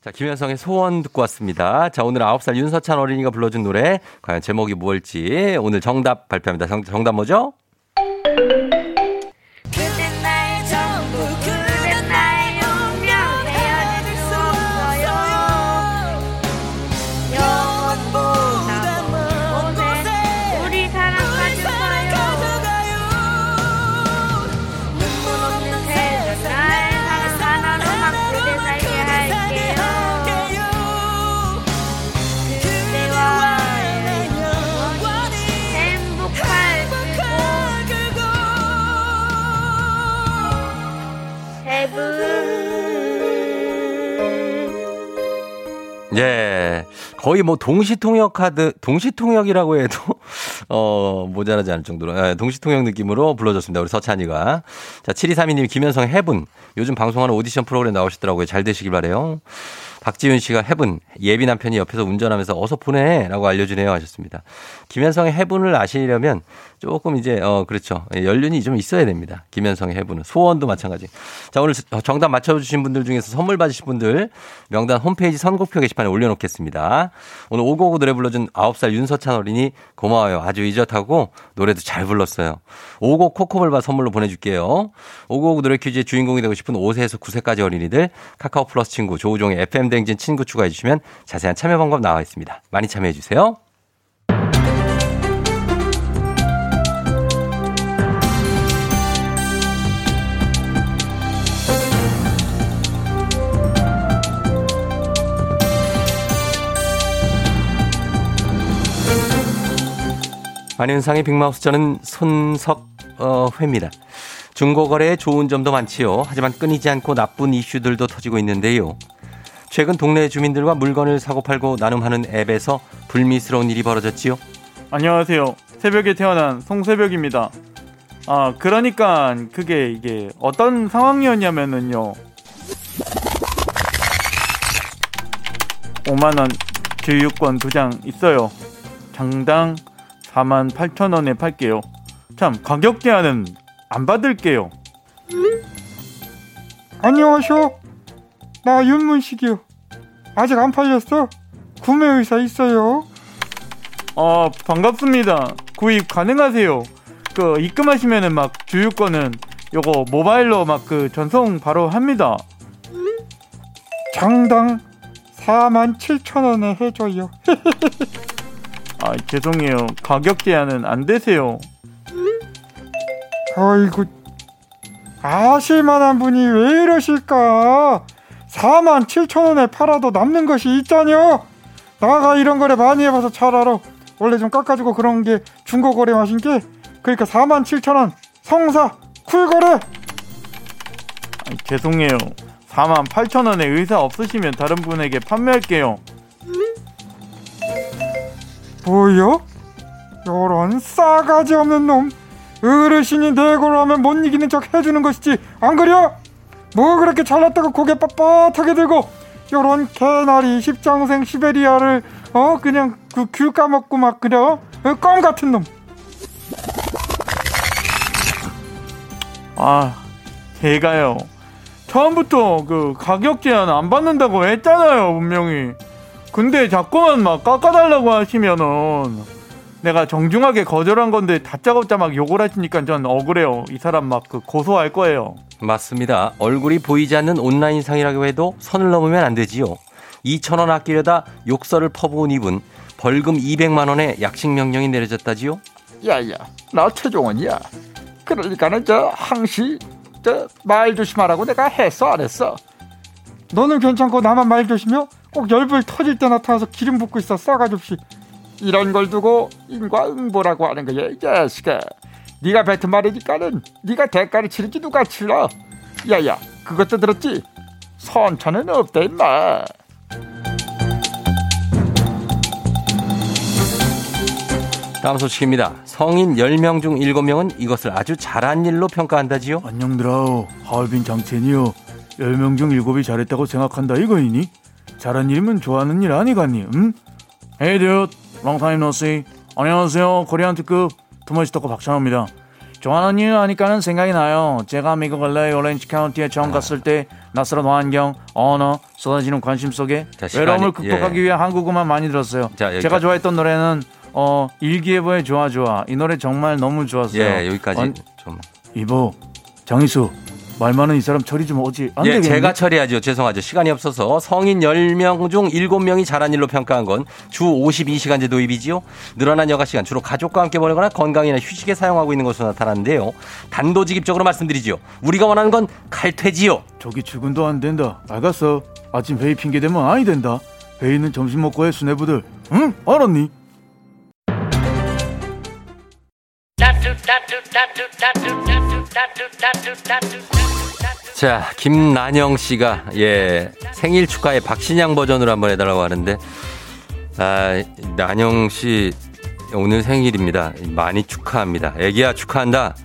자, 김현성의 소원 듣고 왔습니다. 자, 오늘 9살 윤서찬 어린이가 불러준 노래, 과연 제목이 뭘지 오늘 정답 발표합니다. 정, 정답 뭐죠? 거의 뭐 동시통역 카드, 동시통역이라고 해도, 어, 모자라지 않을 정도로, 예, 동시통역 느낌으로 불러줬습니다. 우리 서찬이가. 자, 7232님, 김현성 해분. 요즘 방송하는 오디션 프로그램 나오시더라고요. 잘 되시길 바래요 박지윤 씨가 해분. 예비 남편이 옆에서 운전하면서 어서 보내. 라고 알려주네요. 하셨습니다. 김현성의 해분을 아시려면 조금 이제, 어, 그렇죠. 예, 연륜이 좀 있어야 됩니다. 김현성의 해분은. 소원도 마찬가지. 자, 오늘 정답 맞춰주신 분들 중에서 선물 받으실 분들 명단 홈페이지 선곡표 게시판에 올려놓겠습니다. 오늘 오고고 노래 불러준 9살 윤서찬 어린이 고마워요. 아주 이젓하고 노래도 잘 불렀어요. 오고 코코볼바 선물로 보내줄게요. 오고고 노래 퀴즈의 주인공이 되고 싶은 5세에서 9세까지 어린이들 카카오 플러스 친구 조우종의 FM 댕진 친구 추가해 주시면 자세한 참여 방법 나와 있습니다. 많이 참여해 주세요. 안윤상의 빅마우스 저는 손석회입니다. 중고거래에 좋은 점도 많지요. 하지만 끊이지 않고 나쁜 이슈들도 터지고 있는데요. 최근 동네 주민들과 물건을 사고 팔고 나눔하는 앱에서 불미스러운 일이 벌어졌지요. 안녕하세요. 새벽에 태어난 송새벽입니다. 아, 그러니까 그게 이게 어떤 상황이었냐면은요. 5만 원 교육권 두 장 있어요. 장당 4만 8천 원에 팔게요. 참 가격 제한은 안 받을게요. 안녕하쇼. 나 윤문식이요. 아직 안 팔렸어. 구매 의사 있어요. 아 반갑습니다. 구입 가능하세요. 그 입금하시면은 막 주유권은 요거 모바일로 막 그 전송 바로 합니다. 장당 4만 7천 원에 해줘요. 아 죄송해요. 가격 제한은 안 되세요. 아이고 아실만한 분이 왜 이러실까? 4만 7천 원에 팔아도 남는 것이 있잖여. 나가 이런 거래 많이 해봐서 잘 알아. 원래 좀 깎아주고 그런 게 중고 거래 마신 게 그러니까 4만 7천 원 성사 쿨거래. 아니, 죄송해요. 4만 8천 원에 의사 없으시면 다른 분에게 판매할게요. 뭐요? 요런 싸가지 없는 놈. 어르신이 내걸 하면 못 이기는 척 해주는 것이지 안 그려? 뭐 그렇게 잘났다고 고개 빳빳하게 들고 요런 개나리 십장생 시베리아를 어 그냥 그귤 까먹고 막 그려 어, 껌 같은 놈. 아 제가요 처음부터 그 가격 제한 안 받는다고 했잖아요 분명히. 근데 자꾸만 막 깎아달라고 하시면은 내가 정중하게 거절한 건데 다짜고짜 막 욕을 하시니까 전 억울해요. 이 사람 막 그 고소할 거예요. 맞습니다. 얼굴이 보이지 않는 온라인상이라고 해도 선을 넘으면 안 되지요. 2천 원 아끼려다 욕설을 퍼부은 이분 벌금 200만 원의 약식 명령이 내려졌다지요. 야야 나 최종원이야 그러니까는 저 항시 저 말 조심하라고 내가 했어 안 했어 너는 괜찮고 나만 말 조심혀? 꼭 열불 터질 때 나타나서 기름 붓고 있어 싸가지 없이. 이런 걸 두고 인과응보라고 하는 거야 이 자식아 네가 뱉은 말이니까는 네가 대가를 치르지 누가 치러 야야 그것도 들었지 선처는 없다 임마 다음 소식입니다. 성인 10명 중 7명은 이것을 아주 잘한 일로 평가한다지요. 안녕들아오 하얼빈 장첸이요. 10명 중 7이 잘했다고 생각한다 이거이니? 잘한 일이면 좋아하는 일 아니가니? 응? Hey dude, long time no see. 안녕하세요. 코리안 특급 투머치토커 박찬호입니다. 좋아하는 이유 하니까는 생각이 나요. 제가 미국 LA 오렌지 카운티에 처음 갔을 때 낯설은 환경, 언어, 쏟아지는 관심 속에 자, 외로움을 극복하기 예. 위해 한국어만 많이 들었어요. 자. 제가 좋아했던 노래는 어 일기예보의 좋아 좋아 이 노래 정말 너무 좋았어요. 예, 여기까지 언- 좀. 이보 장희수 말 많은 이 사람 처리 좀 오지 안 예, 되겠네. 제가 처리하죠. 죄송하죠. 시간이 없어서 성인 10명 중 7명이 잘한 일로 평가한 건 주 52시간제 도입이지요. 늘어난 여가 시간 주로 가족과 함께 보내거나 건강이나 휴식에 사용하고 있는 것으로 나타나는데요. 단도직입적으로 말씀드리지요. 우리가 원하는 건 칼퇴지요. 저기 출근도 안 된다. 알겠어. 아침 회의 핑계 대면 아니 된다. 회의는 점심 먹고 해 수뇌부들. 응? 알았니? 자, 김난영 씨가 예 생일 축하에 박신양 버전으로 한번 해달라고 하는데 아 난영 씨 오늘 생일입니다. 많이 축하합니다. 애기야 축하한다.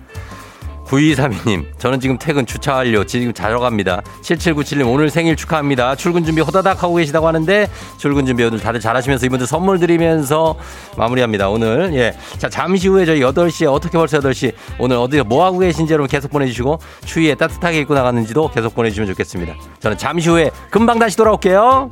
9232님, 저는 지금 퇴근 주차 완료. 지금 자러 갑니다. 7797님, 오늘 생일 축하합니다. 출근 준비 호다닥 하고 계시다고 하는데, 출근 준비 오늘 다들 잘하시면서 이분들 선물 드리면서 마무리합니다. 오늘, 예. 자, 잠시 후에 저희 8시에, 어떻게 벌써 8시, 오늘 어디 뭐 하고 계신지 여러분 계속 보내주시고, 추위에 따뜻하게 입고 나갔는지도 계속 보내주시면 좋겠습니다. 저는 잠시 후에 금방 다시 돌아올게요.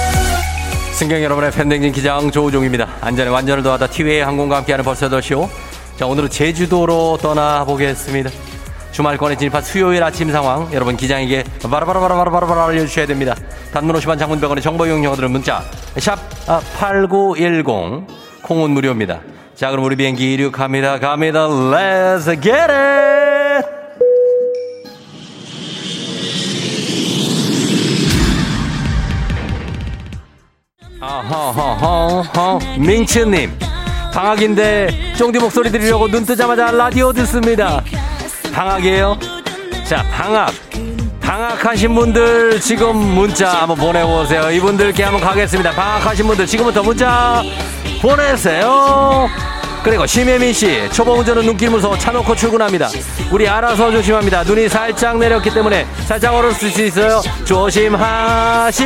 승경 여러분의 팬댕진 기장 조우종입니다. 안전에 완전을 더하다 티웨이 항공과 함께하는 벌써 8시오. 자, 오늘은 제주도로 떠나보겠습니다. 주말권에 진입한 수요일 아침 상황 여러분 기장에게 바라바라바라바라바라 알려주셔야 됩니다. 단문 50원 장문병원의 정보 이용료들은 문자 샵 8910 콩은 무료입니다. 자 그럼 우리 비행기 이륙합니다. 갑니다. Let's get it! 허허허허 민츠님 방학인데 쫑디 목소리 들으려고 눈 뜨자마자 라디오 듣습니다. 방학이에요? 자 방학. 방학하신 분들 지금 문자 한번 보내보세요. 이분들께 한번 가겠습니다. 방학하신 분들 지금부터 문자 보내세요. 그리고 심혜민 씨 초보 운전은 눈길 무서워 차 놓고 출근합니다. 우리 알아서 조심합니다. 눈이 살짝 내렸기 때문에 살짝 얼었을 수 있어요. 조심하시면서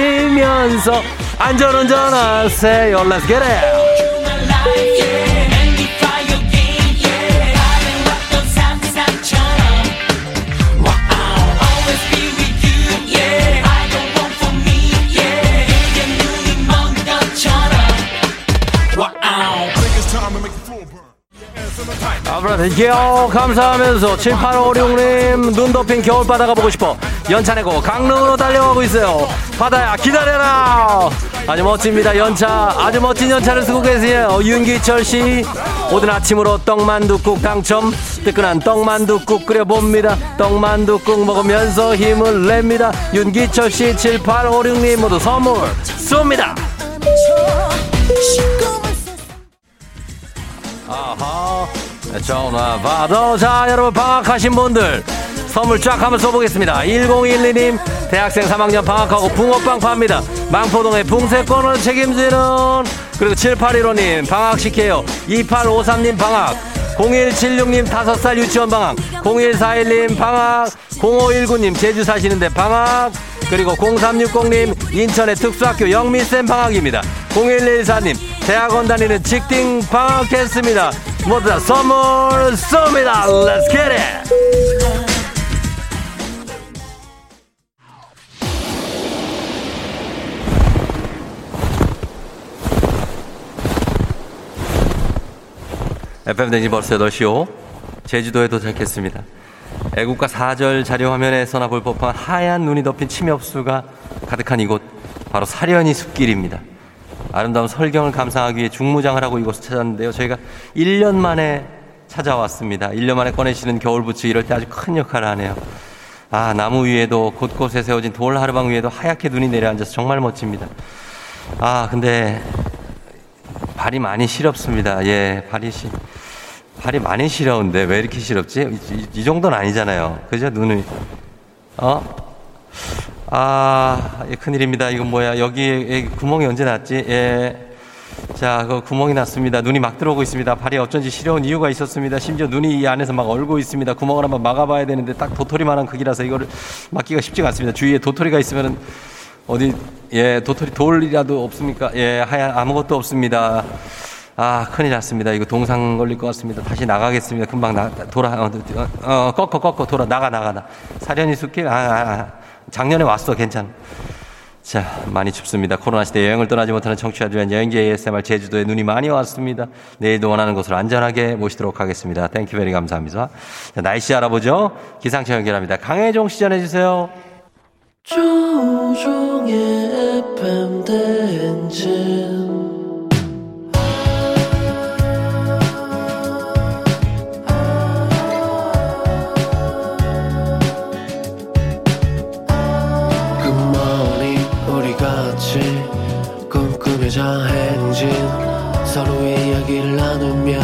안전운전 하세요 Let's get it. 아브라드요 감사하면서 7856님 눈 덮인 겨울바다가 보고 싶어. 연차 내고 강릉으로 달려가고 있어요. 바다야 기다려라 아주 멋집니다 연차. 아주 멋진 연차를 쓰고 계세요. 윤기철 씨. 오늘 아침으로 떡만둣국 당첨. 뜨끈한 떡만둣국 끓여봅니다. 떡만둣국 먹으면서 힘을 냅니다. 윤기철 씨 7856님 모두 선물 쏩니다. 아하. 전화 받아 자 여러분 방학하신 분들 선물 쫙 한번 써보겠습니다. 1012님 대학생 3학년 방학하고 붕어빵 팝니다. 망포동의 붕세권을 책임지는 그리고 7815님 방학시켜요. 2853님 방학. 0176님 5살 유치원 방학. 0141님 방학. 0519님 제주 사시는데 방학. 그리고 0360님 인천의 특수학교 영미쌤 방학입니다. 0114님 대학원 다니는 직딩 방학했습니다. 모두 다 선물 쏩니다. Let's FM 댕지 벌써 8시오. 제주도에 도착했습니다. 애국가 4절 자료 화면에서나 볼 법한 하얀 눈이 덮인 침엽수가 가득한 이곳 바로 사려니 숲길입니다. 아름다운 설경을 감상하기 위해 중무장을 하고 이곳을 찾았는데요. 저희가 1년 만에 찾아왔습니다. 1년 만에 꺼내시는 겨울 부츠 이럴 때 아주 큰 역할을 하네요. 아, 나무 위에도 곳곳에 세워진 돌 하르방 위에도 하얗게 눈이 내려앉아서 정말 멋집니다. 아, 근데 발이 많이 시렵습니다. 예, 발이 시, 발이 많이 시려운데 왜 이렇게 시렵지? 이, 이- 이 정도는 아니잖아요. 그죠? 눈을, 어? 아, 예, 큰일입니다. 이건 뭐야. 여기에 예, 구멍이 언제 났지? 예. 자, 그 구멍이 났습니다. 눈이 막 들어오고 있습니다. 발이 어쩐지 시려운 이유가 있었습니다. 심지어 눈이 이 안에서 막 얼고 있습니다. 구멍을 한번 막아봐야 되는데 딱 도토리만한 크기라서 이거를 막기가 쉽지가 않습니다. 주위에 도토리가 있으면은 어디 예 도토리 돌이라도 없습니까? 예 하얀 아무것도 없습니다. 아 큰일 났습니다. 이거 동상 걸릴 것 같습니다. 다시 나가겠습니다. 금방 나 돌아 어, 어, 어 꺾어 꺾어 돌아 나가 나가 나 사려니 숲길 아, 아, 아 작년에 왔어 괜찮. 자, 많이 춥습니다. 코로나 시대 여행을 떠나지 못하는 청취자들 위한 여행지 ASMR 제주도에 눈이 많이 왔습니다. 내일도 원하는 곳으로 안전하게 모시도록 하겠습니다. thank you very 감사합니다. 자, 날씨 알아보죠. 기상청 연결합니다. 강혜종 씨 전해주세요. 조우종의 FM 대행진. 꿈꾸며자 행진. 서로의 이야기를 나누며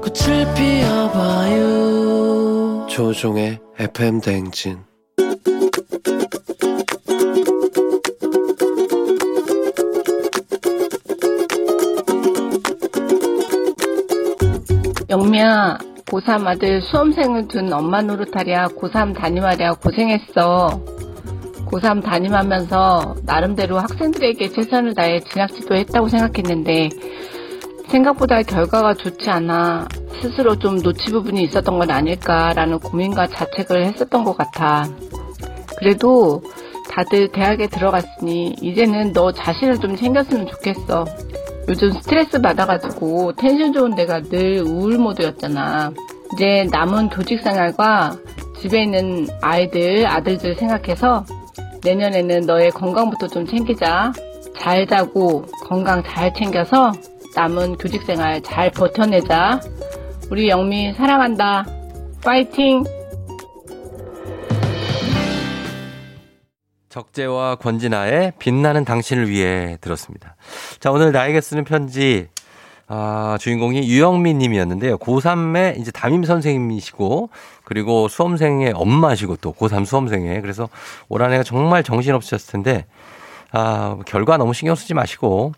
꽃을 피워봐요. 조종의 FM 대행진 영미야, 고3 아들 수험생을 둔 엄마 노릇하랴 고3 담임하랴 고생했어. 고3 담임하면서 나름대로 학생들에게 최선을 다해 진학 지도했다고 생각했는데 생각보다 결과가 좋지 않아 스스로 좀 놓치 부분이 있었던 건 아닐까라는 고민과 자책을 했었던 것 같아. 그래도 다들 대학에 들어갔으니 이제는 너 자신을 좀 챙겼으면 좋겠어. 요즘 스트레스 받아가지고 텐션 좋은 데가 늘 우울 모드였잖아. 이제 남은 교직 생활과 집에 있는 아이들, 아들들 생각해서 내년에는 너의 건강부터 좀 챙기자. 잘 자고 건강 잘 챙겨서 남은 교직 생활 잘 버텨내자. 우리 영미 사랑한다. 파이팅! 적재와 권진아의 빛나는 당신을 위해 들었습니다. 자, 오늘 나에게 쓰는 편지, 아, 주인공이 유영민 님이었는데요. 고3의 이제 담임 선생님이시고, 그리고 수험생의 엄마시고 또 고3 수험생의. 그래서 올 한 해가 정말 정신없으셨을 텐데, 아, 결과 너무 신경 쓰지 마시고,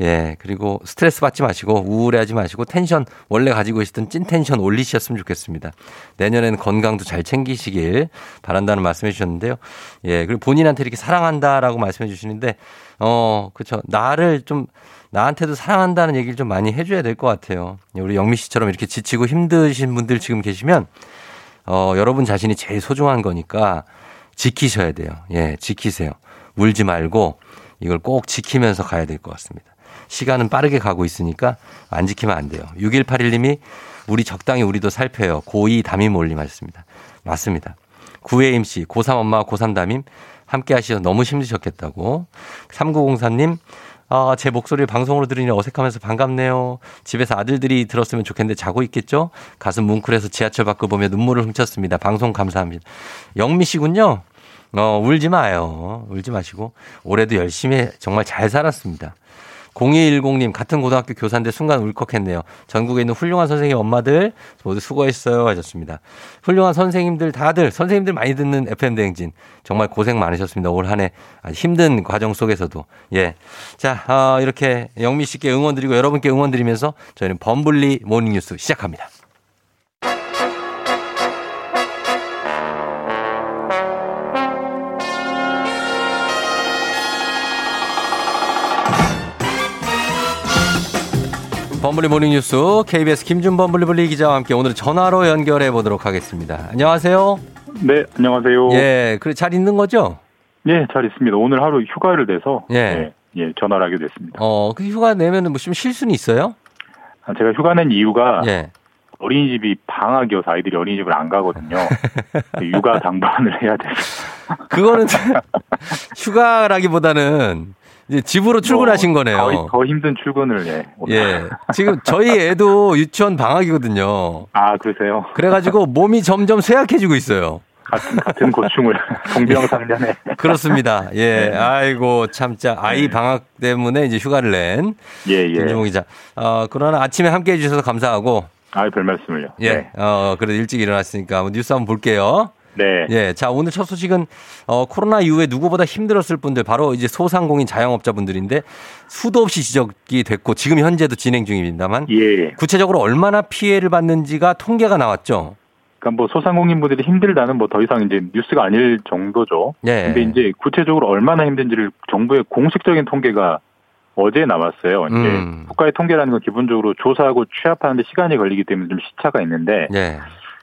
예, 그리고 스트레스 받지 마시고 우울해하지 마시고 텐션 원래 가지고 계시던 찐 텐션 올리셨으면 좋겠습니다. 내년에는 건강도 잘 챙기시길 바란다는 말씀해 주셨는데요. 예, 그리고 본인한테 이렇게 사랑한다라고 말씀해 주시는데 어, 그렇죠. 나를 좀 나한테도 사랑한다는 얘기를 좀 많이 해줘야 될 것 같아요. 우리 영미 씨처럼 이렇게 지치고 힘드신 분들 지금 계시면 어, 여러분 자신이 제일 소중한 거니까 지키셔야 돼요. 예, 지키세요. 울지 말고 이걸 꼭 지키면서 가야 될 것 같습니다. 시간은 빠르게 가고 있으니까 안 지키면 안 돼요. 6181님이 우리 적당히 우리도 살펴요. 고2 담임 올림 하셨습니다. 맞습니다. 구혜임 씨, 고3 엄마, 고3 담임 함께 하셔서 너무 힘드셨겠다고. 3904님, 아, 제 목소리를 방송으로 들으니 어색하면서 반갑네요. 집에서 아들들이 들었으면 좋겠는데 자고 있겠죠? 가슴 뭉클해서 지하철 밖을 보며 눈물을 훔쳤습니다. 방송 감사합니다. 영미 씨군요. 어, 울지 마요. 울지 마시고. 올해도 열심히 정말 잘 살았습니다. 0210님, 같은 고등학교 교사인데 순간 울컥했네요. 전국에 있는 훌륭한 선생님 엄마들 모두 수고했어요. 하셨습니다. 훌륭한 선생님들 다들, 선생님들 많이 듣는 FM대행진. 정말 고생 많으셨습니다. 올 한해 힘든 과정 속에서도. 예. 자, 어, 이렇게 영미 씨께 응원 드리고 여러분께 응원 드리면서 저희는 범블리 morning 뉴스 시작합니다. 범블리 morning 뉴스 KBS 김준범 블리블리 기자와 함께 오늘 전화로 연결해 보도록 하겠습니다. 안녕하세요. 네, 안녕하세요. 예, 그래 잘 있는 거죠? 네, 잘 있습니다. 오늘 하루 휴가를 내서 예. 예, 예, 전화를 하게 됐습니다. 어, 그 휴가 내면은 뭐좀 쉴 수는 있어요? 아, 제가 휴가 낸 이유가 예. 어린이집이 방학이어서 아이들이 어린이집을 안 가거든요. 육아 당번을 해야 돼서. 그거는 휴가라기보다는 이제 집으로 출근하신 뭐, 거네요. 거의 더 힘든 출근을 예. 예. 지금 저희 애도 유치원 방학이거든요. 아, 그러세요? 그래가지고 몸이 점점 쇠약해지고 있어요. 같은 같은 고충을 동병상련에 그렇습니다. 예. 아이고, 참자. 아이 방학 때문에 이제 휴가를 낸. 예, 예. 김종호 기자. 어, 그러나 아침에 함께 해 주셔서 감사하고. 아, 별 말씀을요. 예. 네. 어, 그래도 일찍 일어났으니까 한번 뉴스 한번 볼게요. 네. 예. 자, 오늘 첫 소식은 어, 코로나 이후에 누구보다 힘들었을 분들 바로 이제 소상공인 자영업자분들인데 수도 없이 지적이 됐고 지금 현재도 진행 중입니다만 예. 구체적으로 얼마나 피해를 받는지가 통계가 나왔죠. 그러니까 뭐 소상공인분들이 힘들다는 뭐 더 이상 이제 뉴스가 아닐 정도죠. 예. 근데 이제 구체적으로 얼마나 힘든지를 정부의 공식적인 통계가 어제 나왔어요. 이제 음. 국가의 통계라는 건 기본적으로 조사하고 취합하는데 시간이 걸리기 때문에 좀 시차가 있는데 예.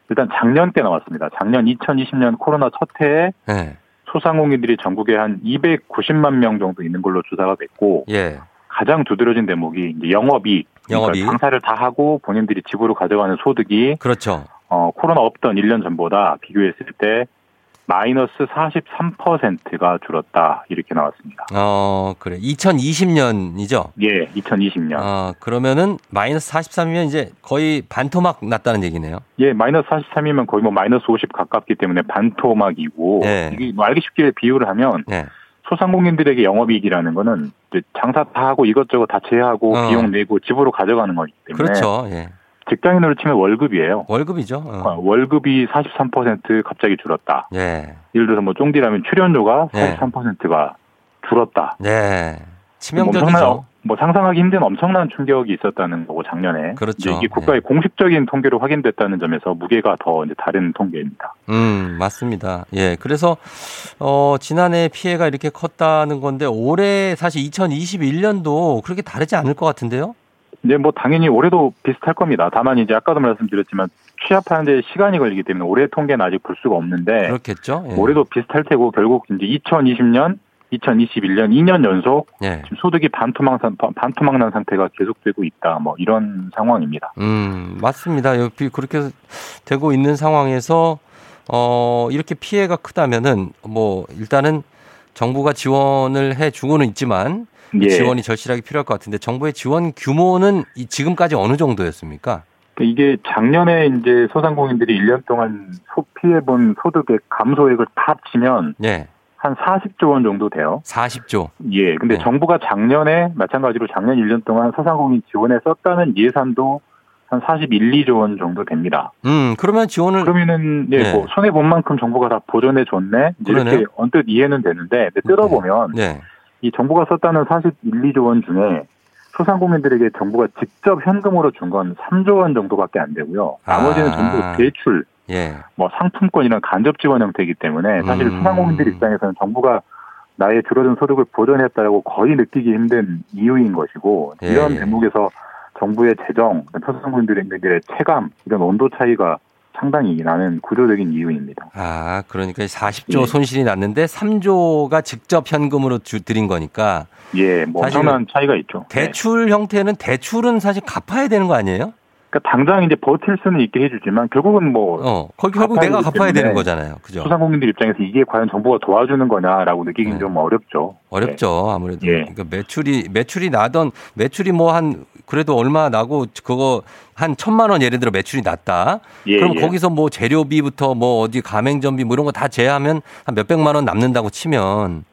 일단 작년 때 나왔습니다. 작년 2020년 코로나 첫 해에 예. 소상공인들이 전국에 한 290만 명 정도 있는 걸로 조사가 됐고 예. 가장 두드러진 대목이 이제 영업이익, 영업이익. 그러니까 장사를 다 하고 본인들이 집으로 가져가는 소득이 그렇죠. 어, 코로나 없던 1년 전보다 비교했을 때 마이너스 43%가 줄었다 이렇게 나왔습니다. 어, 그래. 2020년이죠? 예, 2020년. 아, 그러면은 마이너스 43이면 이제 거의 반토막 났다는 얘기네요. 예, 마이너스 43이면 거의 뭐 마이너스 50 가깝기 때문에 반토막이고 네. 이게 뭐 알기 쉽게 비유를 하면 네. 소상공인들에게 영업이익이라는 거는 이제 장사 다 하고 이것저것 다 제하고 어. 비용 내고 집으로 가져가는 거기 때문에 그렇죠. 예. 직장인으로 치면 월급이에요. 월급이죠. 어. 어, 월급이 43% 갑자기 줄었다. 예. 예를 들어서 뭐 쫑디라면 출연료가 네. 43%가 줄었다. 네. 엄청난, 치명적이죠. 뭐 상상하기 힘든 엄청난 충격이 있었다는 거고 작년에. 그렇죠. 이게 국가의 공식적인 통계로 확인됐다는 점에서 무게가 더 이제 다른 통계입니다. 음, 맞습니다. 예. 그래서, 어, 지난해 피해가 이렇게 컸다는 건데, 올해 사실 2021년도 그렇게 다르지 않을 것 같은데요? 이제 뭐 당연히 올해도 비슷할 겁니다. 다만 이제 아까도 말씀드렸지만 취합하는데 시간이 걸리기 때문에 올해 통계는 아직 볼 수가 없는데 그렇겠죠? 예. 올해도 비슷할 테고 결국 이제 2020년, 2021년 2년 연속 예. 지금 소득이 반토막 상- 반토막 난 상태가 계속되고 있다. 뭐 이런 상황입니다. 음, 맞습니다. 옆이 그렇게 되고 있는 상황에서, 어, 이렇게 피해가 크다면은, 뭐, 일단은 정부가 지원을 해 주고는 있지만, 예. 지원이 절실하게 필요할 것 같은데, 정부의 지원 규모는 이- 지금까지 어느 정도였습니까? 이게 작년에 이제 소상공인들이 1년 동안 소 피해 본 소득의 감소액을 다 합치면 예. 한 40조 원 정도 돼요. 40조. 예. 근데 네. 정부가 작년에 마찬가지로 작년 1년 동안 소상공인 지원에 썼다는 예산도 한 41, 2조 원 정도 됩니다. 음, 그러면 지원을. 그러면은 예, 네. 뭐 손해 본 만큼 정부가 다 보존해 줬네. 이렇게 그러네요. 언뜻 이해는 되는데 근데 뜯어 보면 네. 이 정부가 썼다는 41, 2조 원 중에 소상공인들에게 정부가 직접 현금으로 준 건 3조 원 정도밖에 안 되고요. 나머지는 아. 전부 대출, 예. 뭐 상품권 이런 간접 지원 형태이기 때문에 사실 음. 소상공인들 입장에서는 정부가 나의 줄어든 소득을 보존했다라고 거의 느끼기 힘든 이유인 것이고 예, 이런 예. 대목에서 정부의 재정, 소상공인들의 체감 이런 온도 차이가 상당히 나는 구조적인 이유입니다. 아, 그러니까 40조 예. 손실이 났는데 3조가 직접 현금으로 주, 드린 거니까 예, 뭐 엄청난 차이가 있죠. 네. 대출 형태는 대출은 사실 갚아야 되는 거 아니에요? 그러니까 당장 이제 버틸 수는 있게 해주지만 결국은 뭐 어, 결국 내가 갚아야 되는 거잖아요. 그죠? 소상공인들 입장에서 이게 과연 정부가 도와주는 거냐라고 느끼긴 좀 어렵죠. 어렵죠. 아무래도. 예. 그러니까 매출이, 매출이 나던, 매출이 뭐 한, 그래도 얼마 나고, 그거 한 천만 원 예를 들어 매출이 났다. 예, 그럼 예. 거기서 뭐 재료비부터 뭐 어디 가맹점비 뭐 이런 거 다 제하면 한 몇백만 원 남는다고 치면,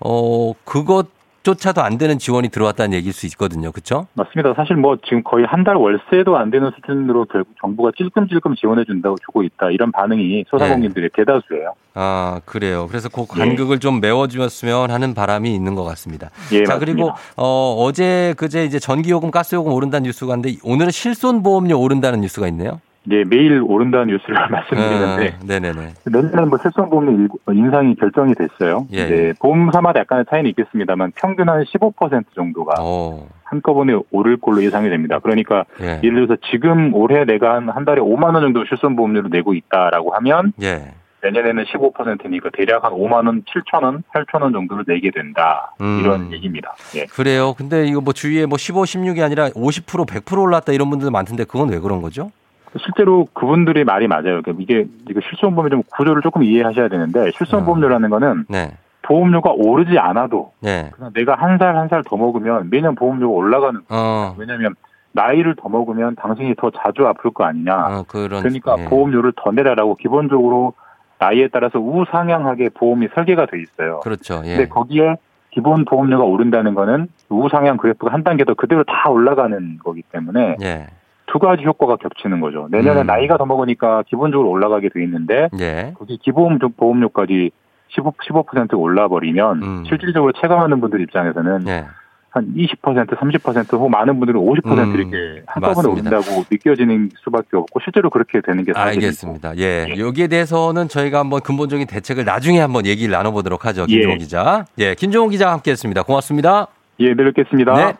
어, 그것 조차도 안 되는 지원이 들어왔다는 얘기일 수 있거든요. 그쵸? 맞습니다. 사실 뭐 지금 거의 한 달 월세도 안 되는 수준으로 결국 정부가 찔끔찔끔 지원해 준다고 주고 있다. 이런 반응이 소상공인들의 대다수예요. 아, 그래요. 그래서 그 예. 간극을 좀 메워 주었으면 하는 바람이 있는 것 같습니다. 예, 자, 맞습니다. 그리고, 어, 어제 그제 이제 전기요금, 가스요금 오른다는 뉴스가 있는데 오늘은 실손보험료 오른다는 뉴스가 있네요. 예, 매일 오른다는 뉴스를 말씀드리는데 아, 네네네. 내년에 뭐 실손보험료 일- 인상이 결정이 됐어요. 예. 이제 보험사마다 약간의 차이는 있겠습니다만 평균 한 15% 정도가 어, 한꺼번에 오를 걸로 예상이 됩니다. 그러니까 예. 예를 들어서 지금 올해 내가 한, 한 달에 5만 원 정도 실손보험료를 내고 있다라고 하면 예. 내년에는 15%니까 대략 한 5만 원, 7천 원, 8천 원 정도를 내게 된다. 음. 이런 얘기입니다. 예. 그래요. 근데 이거 뭐 주위에 뭐 15, 16이 아니라 50%, 100% 올랐다 이런 분들 많던데 그건 왜 그런 거죠? 실제로 그분들이 말이 맞아요. 그러니까 이게 실손보험의 좀 구조를 조금 이해하셔야 되는데 실손보험료라는 거는 네. 보험료가 오르지 않아도 네. 그냥 내가 한 살 한 살 더 먹으면 매년 보험료가 올라가는 거예요. 어, 왜냐하면 나이를 더 먹으면 당신이 더 자주 아플 거 아니냐. 어, 그런. 그러니까 예. 보험료를 더 내라라고 기본적으로 나이에 따라서 우상향하게 보험이 설계가 돼 있어요. 그렇죠. 예. 근데 거기에 기본 보험료가 오른다는 거는 우상향 그래프가 한 단계 더 그대로 다 올라가는 거기 때문에 예. 두 가지 효과가 겹치는 거죠. 내년에 음. 나이가 더 먹으니까 기본적으로 올라가게 돼 있는데 예. 거기 기본 보험료까지 15, 15% 올라버리면 음. 실질적으로 체감하는 분들 입장에서는 예. 한 20%, 30% 혹은 많은 분들은 50% 음, 이렇게 한꺼번에 맞습니다. 오른다고 느껴지는 수밖에 없고 실제로 그렇게 되는 게 사실이고. 알겠습니다. 예. 여기에 대해서는 저희가 한번 근본적인 대책을 나중에 한번 얘기를 나눠보도록 하죠. 김종호 예. 기자. 예. 김종호 기자와 함께 했습니다. 고맙습니다. 예, 늘 뵙겠습니다. 네.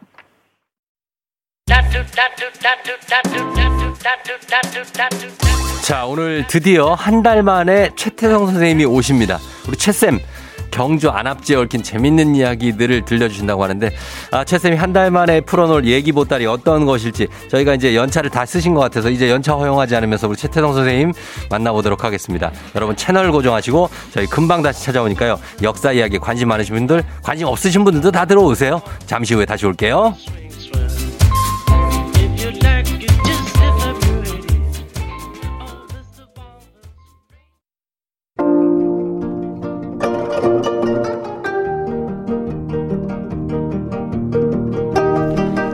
자, 오늘 드디어 한 달 만에 최태성 선생님이 오십니다. 우리 최쌤. 경주 안압지에 얽힌 재밌는 이야기들을 들려주신다고 하는데, 아, 최쌤이 한 달 만에 풀어놓을 얘기 보따리 어떤 것일지 저희가 이제 연차를 다 쓰신 것 같아서 이제 연차 허용하지 않으면서 우리 최태성 선생님 만나보도록 하겠습니다. 여러분 채널 고정하시고 저희 금방 다시 찾아오니까요. 역사 이야기 관심 많으신 분들, 관심 없으신 분들도 다 들어오세요. 잠시 후에 다시 올게요.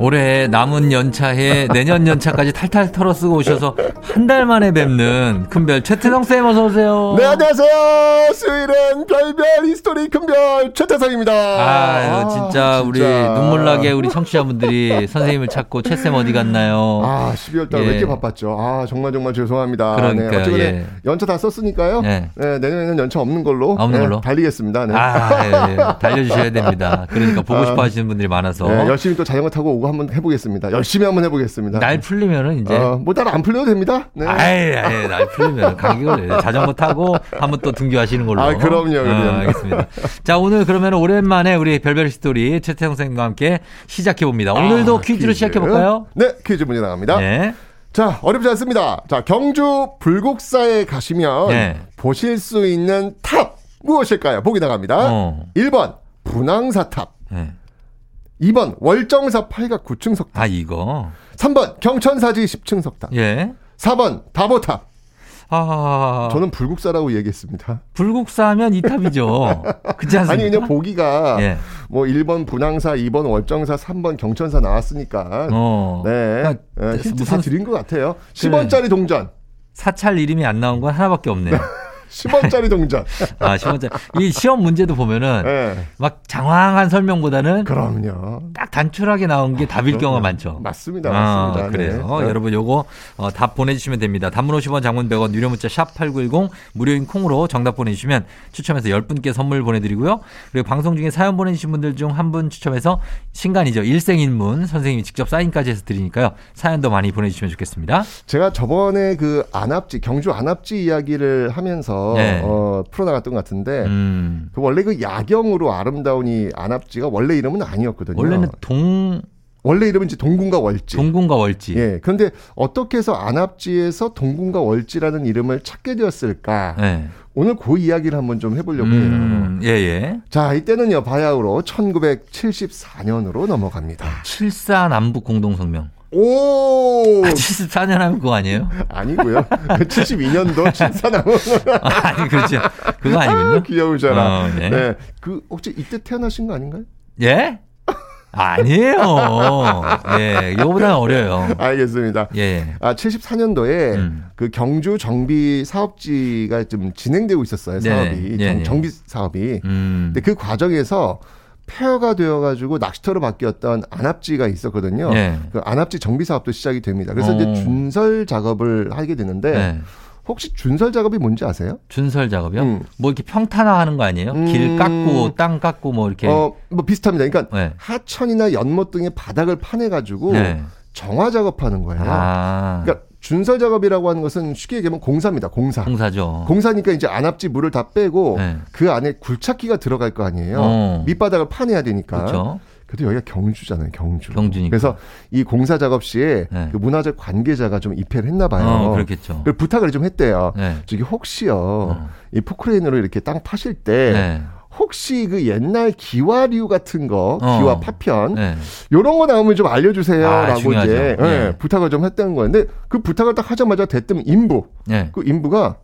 올해 남은 연차에 내년 연차까지 탈탈 털어 쓰고 오셔서 한 달 만에 뵙는 큰별 최태성 쌤 어서 오세요. 네, 안녕하세요. 수요일은 별별 history 큰별 최태성입니다. 아유, 진짜 우리 눈물나게 우리 청취자분들이 선생님을 찾고 최 쌤 어디 갔나요? 아, 12월 달왜 예. 이렇게 바빴죠? 아, 정말 정말 죄송합니다. 그러니까요, 네, 어쨌든 예. 연차 다 썼으니까요. 네. 네, 내년에는 연차 없는 걸로. 없는 네, 걸로? 달리겠습니다. 네. 아, 예, 예. 달려주셔야 됩니다. 그러니까 보고 아, 싶어 하시는 분들이 많아서. 네, 열심히 또 자전거 타고 오고 한번 해보겠습니다. 열심히 한번 해보겠습니다. 날 풀리면은 이제. 어, 뭐날 안 풀려도 됩니다. 네. 아예, 아예, 날 풀리면 감기 걸려요. 자전거 타고 한번 또 등교하시는 걸로. 아, 그럼요, 그럼요. 어, 알겠습니다. 자, 오늘 그러면 오랜만에 우리 별별 스토리 최태성 선생님과 함께 시작해 봅니다. 오늘도 아, 퀴즈로 퀴즈. 시작해 볼까요? 네, 퀴즈 문제 나갑니다. 네. 자, 어렵지 않습니다. 자, 경주 불국사에 가시면 네. 보실 수 있는 탑 무엇일까요? 보기 나갑니다. 어. 1번 분황사 탑. 네. 2번 월정사 8각 9층 석탑. 아, 이거. 3번 경천사지 10층 석탑. 예. 4번 다보탑. 아. 저는 불국사라고 얘기했습니다. 불국사면 이 탑이죠. 그렇지 않습니까? 아니 그냥 보기가 예. 뭐 1번 분황사, 2번 월정사, 3번 경천사 나왔으니까 어. 네. 그러니까 네, 힌트 무슨- 다 드린 것 같아요. 10원짜리 동전. 사찰 이름이 안 나온 건 하나밖에 없네요. 10원짜리 동전. 아, 시험자. 이 시험 문제도 보면은 네. 막 장황한 설명보다는 그럼요. 딱 단출하게 나온 게 답일 경우가 많죠. 맞습니다. 아, 맞습니다. 그래요. 네. 여러분 요거 어, 답 보내 주시면 됩니다. 단문 50원 장문 100원 유료 문자 샵 8910 무료인 콩으로 정답 보내 주시면 추첨해서 10분께 선물 보내 드리고요. 그리고 방송 중에 사연 보내 주신 분들 중 한 분 추첨해서 신간이죠. 일생인문 선생님이 직접 사인까지 해서 드리니까요. 사연도 많이 보내 주시면 좋겠습니다. 제가 저번에 그 안압지 경주 안압지 이야기를 하면서 네. 어, 풀어나갔던 것 같은데 음. 그 원래 그 야경으로 아름다운 이 안압지가 원래 이름은 아니었거든요. 원래는 동 원래 이름은 이제 동궁과 월지. 동궁과 월지. 예. 그런데 어떻게 해서 안압지에서 동궁과 월지라는 이름을 찾게 되었을까? 네. 오늘 그 이야기를 한번 좀 해보려고 해요. 음, 예, 예. 자, 이때는요, 바야흐로 1974년으로 넘어갑니다. 74 남북 공동성명. 오! 아, 74년 하면 그거 아니에요? 아니고요. 72년도 진사나무. 아니, 그렇죠. 그거 아니군요. 귀여우잖아. 어, 네. 네. 그 혹시 이때 태어나신 거 아닌가요? 예? 아니에요. 예, 이거보다는 어려요. 알겠습니다. 예. 아, 74년도에 음. 그 경주 정비 사업지가 좀 진행되고 있었어요. 네, 사업이. 네, 정, 네. 정 비 사업이. 음. 근데 그 과정에서 폐허가 되어가지고 낚시터로 바뀌었던 안압지가 있었거든요. 네. 그 안압지 정비 사업도 시작이 됩니다. 그래서 어. 이제 준설 작업을 하게 되는데 네. 혹시 준설 작업이 뭔지 아세요? 준설 작업이요? 음. 뭐 이렇게 평탄화하는 거 아니에요? 음. 길 깎고 땅 깎고 뭐 이렇게. 어, 뭐 비슷합니다. 그러니까 네. 하천이나 연못 등의 바닥을 파내 가지고 네. 정화 작업하는 거예요. 아. 그러니까 준설 작업이라고 하는 것은 쉽게 얘기하면 공사입니다. 공사. 공사죠. 공사니까 이제 안압지 물을 다 빼고 네. 그 안에 굴착기가 들어갈 거 아니에요. 어. 밑바닥을 파내야 되니까. 그렇죠. 그래도 여기가 경주잖아요, 경주. 경주니까. 그래서 이 공사 작업 시에 그 문화재 관계자가 좀 입회를 했나 봐요. 네. 어, 그렇겠죠. 그래서 부탁을 좀 했대요. 네. 저기 혹시요, 이 포크레인으로 이렇게 땅 파실 때 네. 혹시 그 옛날 기와류 같은 거, 어. 기와 파편 네. 요런 거 나오면 좀 아, 알려주세요라고 중요하죠. 이제 예, 네. 부탁을 좀 했다는 거였는데 그 부탁을 딱 하자마자 대뜸 인부 네. 그 인부가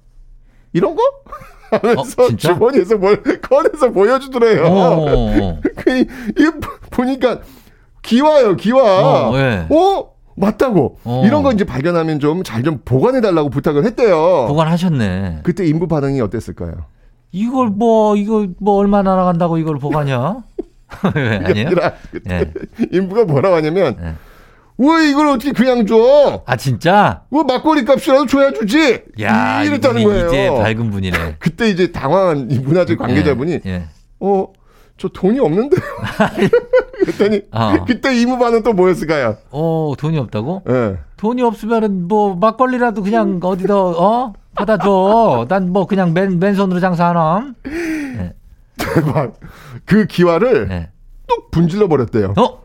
이런 거 하면서 어? 주머니에서 뭘 꺼내서 보여주더래요. 어, 어. 그, 이, 이 보니까 기와요, 기와. 어, 예. 어? 맞다고. 어. 이런 거 이제 발견하면 좀잘좀 보관해 달라고 부탁을 했대요. 보관하셨네. 그때 인부 반응이 어땠을까요? 이걸 뭐 이거 뭐 얼마나 나간다고 이걸 보관이야? 왜 아니에요? 예. 인부가 뭐라고 하냐면 왜 이걸 어떻게 그냥 줘? 아 진짜? 왜 막걸리 값이라도 줘야 주지? 야, 이랬다는 거예요. 이제 밝은 분이네. 그때 이제 당황한 이 문화재 관계자분이 예, 예. 어, 저 돈이 없는데. 그랬더니 어. 그때 이무 반응 또 뭐였을까요? 어, 돈이 없다고? 예. 돈이 없으면은 뭐 막걸리라도 그냥 어디다 어 받아줘. 난 뭐 그냥 맨 맨손으로 장사하나? 대박. 그 기와를 네. 뚝 분질러 버렸대요. 어?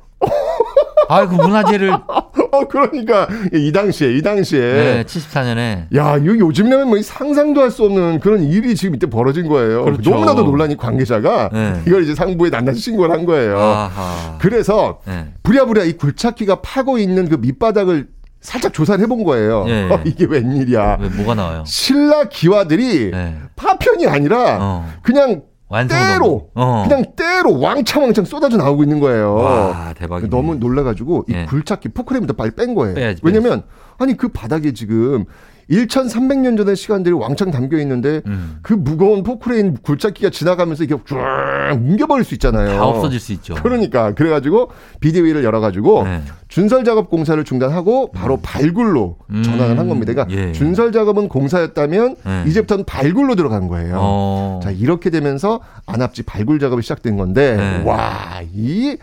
아, 그 문화재를 어, 그러니까 이 당시에 이 당시에 네, 74년에 야, 이거 요즘에는 뭐 상상도 할 수 없는 그런 일이 지금 이때 벌어진 거예요. 그렇죠. 너무나도 놀란 이 관계자가 네. 이걸 이제 상부에 낱낱이 신고를 한 거예요. 아하. 그래서 네. 부랴부랴 이 굴착기가 파고 있는 그 밑바닥을 살짝 조사를 해본 거예요. 예. 어, 이게 웬일이야. 왜 뭐가 나와요? 신라 기와들이 네. 파편이 아니라 어. 그냥 때로 어. 그냥 때로 왕창왕창 쏟아져 나오고 있는 거예요. 와, 대박이네. 너무 놀라가지고 이 예. 굴착기 포크레인부터 빨리 뺀 거예요. 빼야지, 왜냐면 아니 그 바닥에 지금 1,300년 전의 시간들이 왕창 담겨 있는데 음. 그 무거운 포크레인 굴착기가 지나가면서 이게 쭉 뭉겨버릴 수 있잖아요. 다 없어질 수 있죠. 그러니까 그래가지고 비대위를 열어가지고 네. 준설 작업 공사를 중단하고 바로 발굴로 음. 전환을 한 겁니다. 그러니까 예. 준설 작업은 공사였다면 네. 이제부터는 발굴로 들어간 거예요. 어. 자 이렇게 되면서 안압지 발굴 작업이 시작된 건데 네. 와이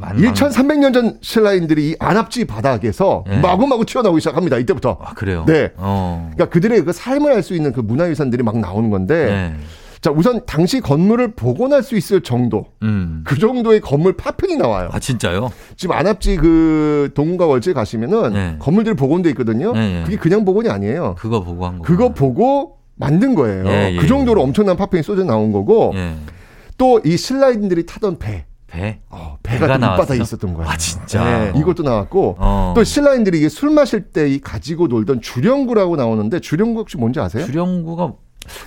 만- 1,300년 전 신라인들이 이 안압지 바닥에서 네. 마구마구 튀어나오기 시작합니다. 이때부터. 아, 그래요? 네. 어. 그러니까 그들의 그 삶을 알 수 있는 그 문화유산들이 막 나오는 건데 네. 자 우선 당시 건물을 복원할 수 있을 정도 음. 그 정도의 건물 파편이 나와요. 아, 진짜요? 지금 안압지 그 동과 월지에 가시면은 네. 건물들이 복원돼 있거든요. 네, 네. 그게 그냥 복원이 아니에요. 그거 보고 한 거. 그거 보고 만든 거예요. 예, 예, 그 정도로 엄청난 파편이 쏟아 나온 거고 예. 또이 신라인들이 타던 배, 배? 어, 배가, 배가 나왔어요? 있었던 거예요. 아, 진짜? 네, 이것도 나왔고 어. 또 신라인들이 이게 술 마실 때 이 가지고 놀던 주령구라고 나오는데 주령구 혹시 뭔지 아세요? 주령구가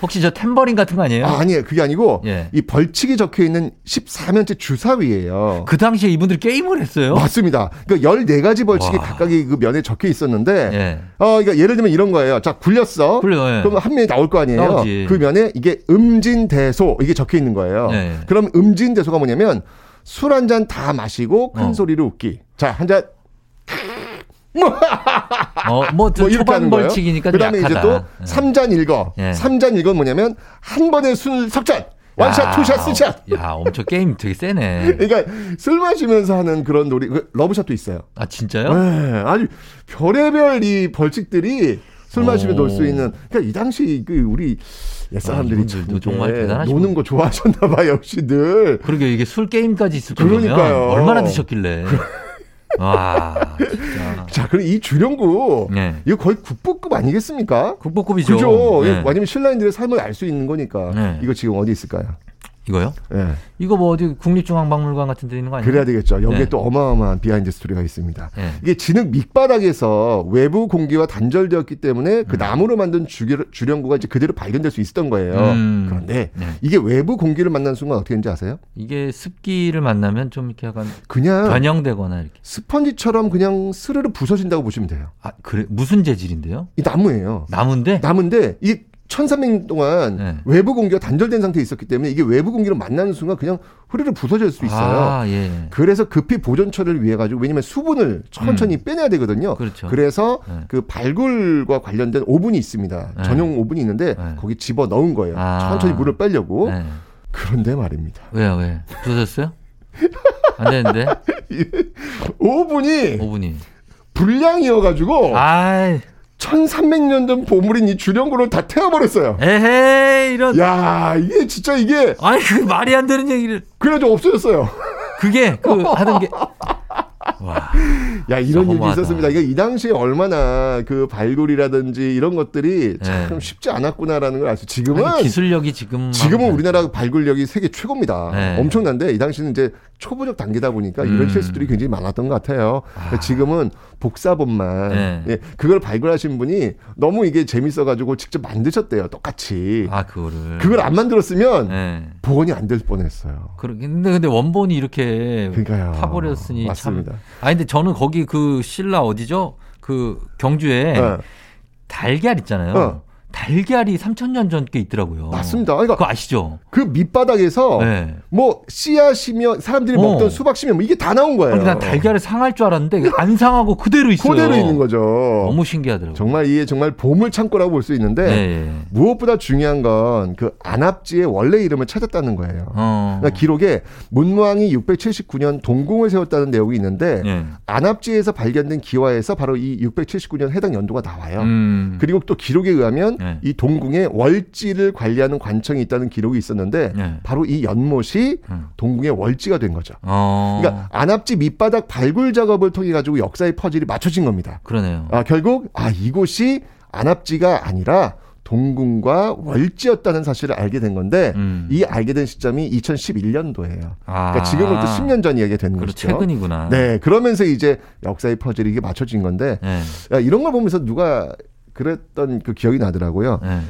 혹시 저 탬버린 같은 거 아니에요? 아, 아니에요. 그게 아니고 예. 이 벌칙이 적혀 있는 14면체 주사위예요. 그 당시에 이분들이 게임을 했어요? 맞습니다. 그러니까 14가지 벌칙이 와. 각각의 그 면에 적혀 있었는데 예. 어, 그러니까 예를 들면 이런 거예요. 자, 굴렸어. 굴려, 예. 그럼 한 면이 나올 거 아니에요. 나오지. 그 면에 이게 음진대소 이게 적혀 있는 거예요. 예. 그럼 음진대소가 뭐냐면 술 한 잔 다 마시고 큰 어. 소리로 웃기. 자, 한 잔. 어, 뭐, 뭐 이렇게 하는 거예요. 그다음에 이제 약하다. 또 예. 삼잔일거. 예. 삼잔일거 뭐냐면 한 번에 술 석잔. one shot, 야, two shot, three shot. 야, 엄청 게임 되게 세네. 그러니까 술 마시면서 하는 그런 놀이 그 love shot도 있어요. 아, 진짜요? 네, 아주 별의별 이 벌칙들이 술 마시면 오. 놀수 있는. 그러니까 이 당시 그 우리 옛 사람들이 아, 참 정말 대단하시구나. 노는 거 좋아하셨나 봐 역시 늘. 그러게 이게 술 게임까지 있을 정도면 그러니까요. 얼마나 드셨길래. 와, 진짜. 자, 그럼 이 주령구 네. 이거 거의 국보급 아니겠습니까? 국보급이죠. 그죠? 네. 왜냐면 신라인들의 삶을 알 수 있는 거니까. 네. 이거 지금 어디 있을까요? 이거요? 예. 이거 뭐 어디 국립중앙박물관 같은 데 있는 거 아니에요? 그래야 되겠죠. 여기에 네. 또 어마어마한 behind story가 있습니다. 네. 이게 진흙 밑바닥에서 외부 공기와 단절되었기 때문에 그 나무로 만든 주령구가 이제 그대로 발견될 수 있었던 거예요. 음. 그런데 네. 이게 외부 공기를 만난 순간 어떻게 되는지 아세요? 이게 습기를 만나면 좀 이렇게 약간 그냥 변형되거나 이렇게. 스펀지처럼 그냥 스르르 부서진다고 보시면 돼요. 아, 그래? 무슨 재질인데요? 이 나무예요. 나무인데? 나무인데 이 1300년 동안 네. 외부 공기가 단절된 상태에 있었기 때문에 이게 외부 공기를 만나는 순간 그냥 흐르르 부서질 수 있어요. 아, 예. 그래서 급히 보존 처리를 위해 가지고 왜냐면 수분을 천천히 빼내야 되거든요. 음. 그렇죠. 래서 네. 그 발굴과 관련된 오븐이 있습니다. 네. 전용 오븐이 있는데 네. 거기 집어 넣은 거예요. 아. 천천히 물을 빼려고. 네. 그런데 말입니다. 왜요, 왜? 부서졌어요? 안 되는데? 오븐이 5분이. 불량이어 가지고 아이. 1300년 전 보물인 이 주령구를 다 태워버렸어요. 에헤이, 이런. 야 이게 진짜 이게 아니, 그 말이 안 되는 얘기를. 그래가지고 없어졌어요. 그게 그 하던 게 야 이런 일이. 있었습니다. 이게 이 당시에 얼마나 그 발굴이라든지 이런 것들이 참 네. 쉽지 않았구나라는 걸 알수. 지금은 아니, 기술력이 지금 지금은 우리나라 발굴력이 세계 최고입니다. 네. 엄청난데 이 당시는 이제 초보적 단계다 보니까 이런 음. 실수들이 굉장히 많았던 것 같아요. 그러니까 지금은 복사본만 네. 예, 그걸 발굴하신 분이 너무 이게 재밌어가지고 직접 만드셨대요. 똑같이. 아 그거를 그걸 안 만들었으면 네. 복원이 안 될 뻔했어요. 근데 근데 원본이 이렇게 그러니까요. 파버렸으니 맞습니다. 참. 아 근데 저는 거기 그 신라 어디죠? 그 경주에 네. 달걀 있잖아요. 어. 달걀이 3천년 전께 있더라고요. 맞습니다. 그러니까 그거 아시죠? 그 밑바닥에서 네. 뭐 씨앗이며 사람들이 어. 먹던 수박씨며 뭐 이게 다 나온 거예요. 아니, 난 달걀을 상할 줄 알았는데 안 상하고 그대로 있어요. 그대로 있는 거죠. 너무 신기하더라고요. 정말 이게 정말 보물 창고라고 볼 수 있는데 네. 무엇보다 중요한 건 그 안압지의 원래 이름을 찾았다는 거예요. 어. 그러니까 기록에 문무왕이 679년 동궁을 세웠다는 내용이 있는데 네. 안압지에서 발견된 기와에서 바로 이 679년 해당 연도가 나와요. 음. 그리고 또 기록에 의하면 네. 이 동궁에 월지를 관리하는 관청이 있다는 기록이 있었는데 네. 바로 이 연못이 동궁의 월지가 된 거죠. 어. 그러니까 안압지 밑바닥 발굴 작업을 통해 가지고 역사의 퍼즐이 맞춰진 겁니다. 그러네요. 아, 결국 아 이곳이 안압지가 아니라 동궁과 월지였다는 사실을 알게 된 건데 음. 이 알게 된 시점이 2011년도예요. 아. 그러니까 지금으로부터 10년 전 이야기가 되는 그렇죠. 거죠. 최근이구나. 네, 그러면서 이제 역사의 퍼즐이 이게 맞춰진 건데 네. 야, 이런 걸 보면서 누가 그랬던 그 기억이 나더라고요. 네.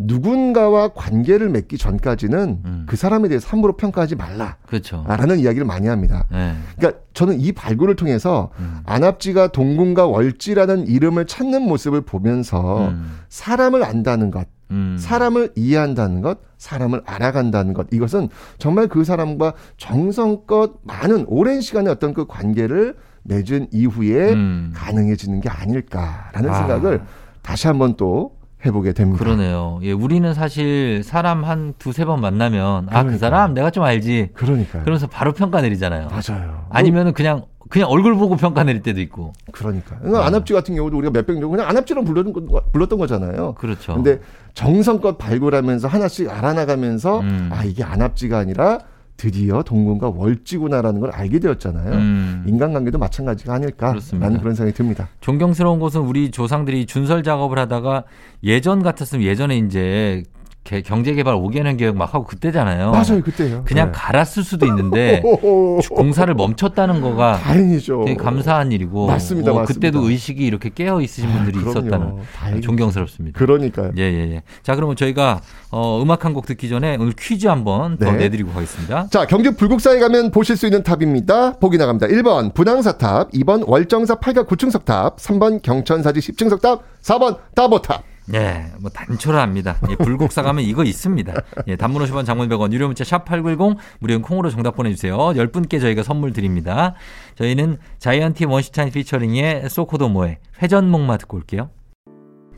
누군가와 관계를 맺기 전까지는 음. 그 사람에 대해서 함부로 평가하지 말라. 그렇죠. 라는 이야기를 많이 합니다. 네. 그러니까 저는 이 발굴을 통해서 음. 안압지가 동궁과 월지라는 이름을 찾는 모습을 보면서 음. 사람을 안다는 것, 음. 사람을 이해한다는 것, 사람을 알아간다는 것, 이것은 정말 그 사람과 정성껏 많은 오랜 시간의 어떤 그 관계를 맺은 이후에 음. 가능해지는 게 아닐까라는 아. 생각을 다시 한번 또 해보게 됩니다. 그러네요. 예, 우리는 사실 사람 한 두세 번 만나면 아, 그 그러니까요. 사람 내가 좀 알지. 그러니까요. 그러면서 바로 평가 내리잖아요. 맞아요. 아니면은 그냥 그냥 얼굴 보고 평가 내릴 때도 있고. 그러니까. 그러니까 안압지 같은 경우도 우리가 몇백 년 그냥 안압지로 불렀던, 거, 불렀던 거잖아요. 그렇죠. 근데 정성껏 발굴하면서 하나씩 알아나가면서 음. 아 이게 안압지가 아니라 드디어 동궁과 월지구나라는 걸 알게 되었잖아요. 음. 인간관계도 마찬가지가 아닐까라는 그렇습니다. 그런 생각이 듭니다. 존경스러운 것은 우리 조상들이 준설 작업을 하다가 예전 같았으면 예전에 이제 개- 경제개발 5개년 계획 막 하고 그때잖아요. 맞아요, 그때요. 그냥 네. 갈았을 수도 있는데 공사를 멈췄다는 거가 다행이죠. 되게 감사한 일이고 맞습니다, 뭐 맞습니다. 그때도 의식이 이렇게 깨어 있으신 분들이 그럼요. 있었다는 다행이죠. 존경스럽습니다. 그러니까요. 예, 예, 예. 자, 그러면 저희가 어, 음악 한 곡 듣기 전에 오늘 퀴즈 한번 더 네. 내드리고 가겠습니다. 자, 경주 불국사에 가면 보실 수 있는 탑입니다. 보기 나갑니다. 1번 분황사탑, 2번 월정사 8각 9층석탑, 3번 경천사지 10층석탑, 4번 다보탑. 예, 뭐 단촐합니다. 예, 불국사 가면 이거 있습니다. 예, 단문 50원 장문 100원 유료 문자 sharp 8910 무료인 콩으로 정답 보내주세요. 10분께 저희가 선물 드립니다. 저희는 자이언티 원시타인 featuring의 소코도모의 회전목마 듣고 올게요.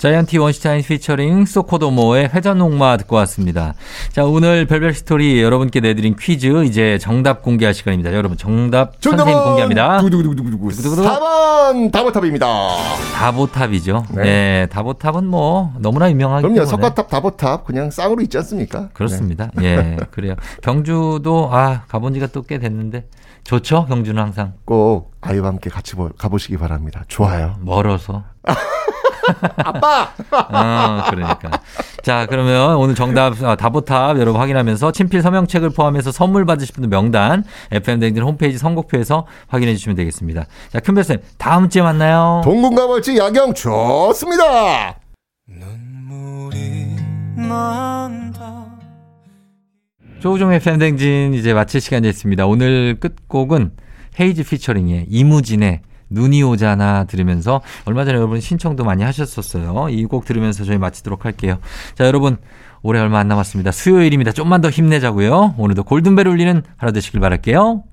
자이언티 원시타인 피처링 소코도모의 회전목마 듣고 왔습니다. 자, 오늘 별별 스토리 여러분께 내드린 퀴즈 이제 정답 공개할 시간입니다. 여러분 정답 선생님 공개합니다. 두구두구두구두구. 두구두구두구. 4번 다보탑입니다. 다보탑이죠. 네. 네. 다보탑은 뭐 너무나 유명하기 그럼요. 때문에. 석가탑, 다보탑 그냥 쌍으로 있지 않습니까? 그렇습니다. 예, 그래요. 경주도 아 가본 지가 또 꽤 됐는데 좋죠. 경주는 항상 네. 꼭 아이와 함께 같이 보- 가보시기 바랍니다. 좋아요. 멀어서. 아빠. 아, 그러니까. 자, 그러면 오늘 정답 아, 다보탑 여러분 확인하면서 친필 서명책을 포함해서 선물 받으실 분들 명단 FM 댕진 홈페이지 선곡표에서 확인해 주시면 되겠습니다. 자, 큰별 쌤 다음 주에 만나요. 월지 야경 좋습니다. 조우종의 FM 댕진 이제 마칠 시간이 됐습니다. 오늘 끝곡은 헤이즈 피처링의 이무진의 눈이 오잖아 들으면서 얼마 전에 여러분 신청도 많이 하셨었어요. 이 곡 들으면서 저희 마치도록 할게요. 자, 여러분 올해 얼마 안 남았습니다. 수요일입니다. 좀만 더 힘내자고요. 오늘도 골든벨 울리는 하루 되시길 바랄게요.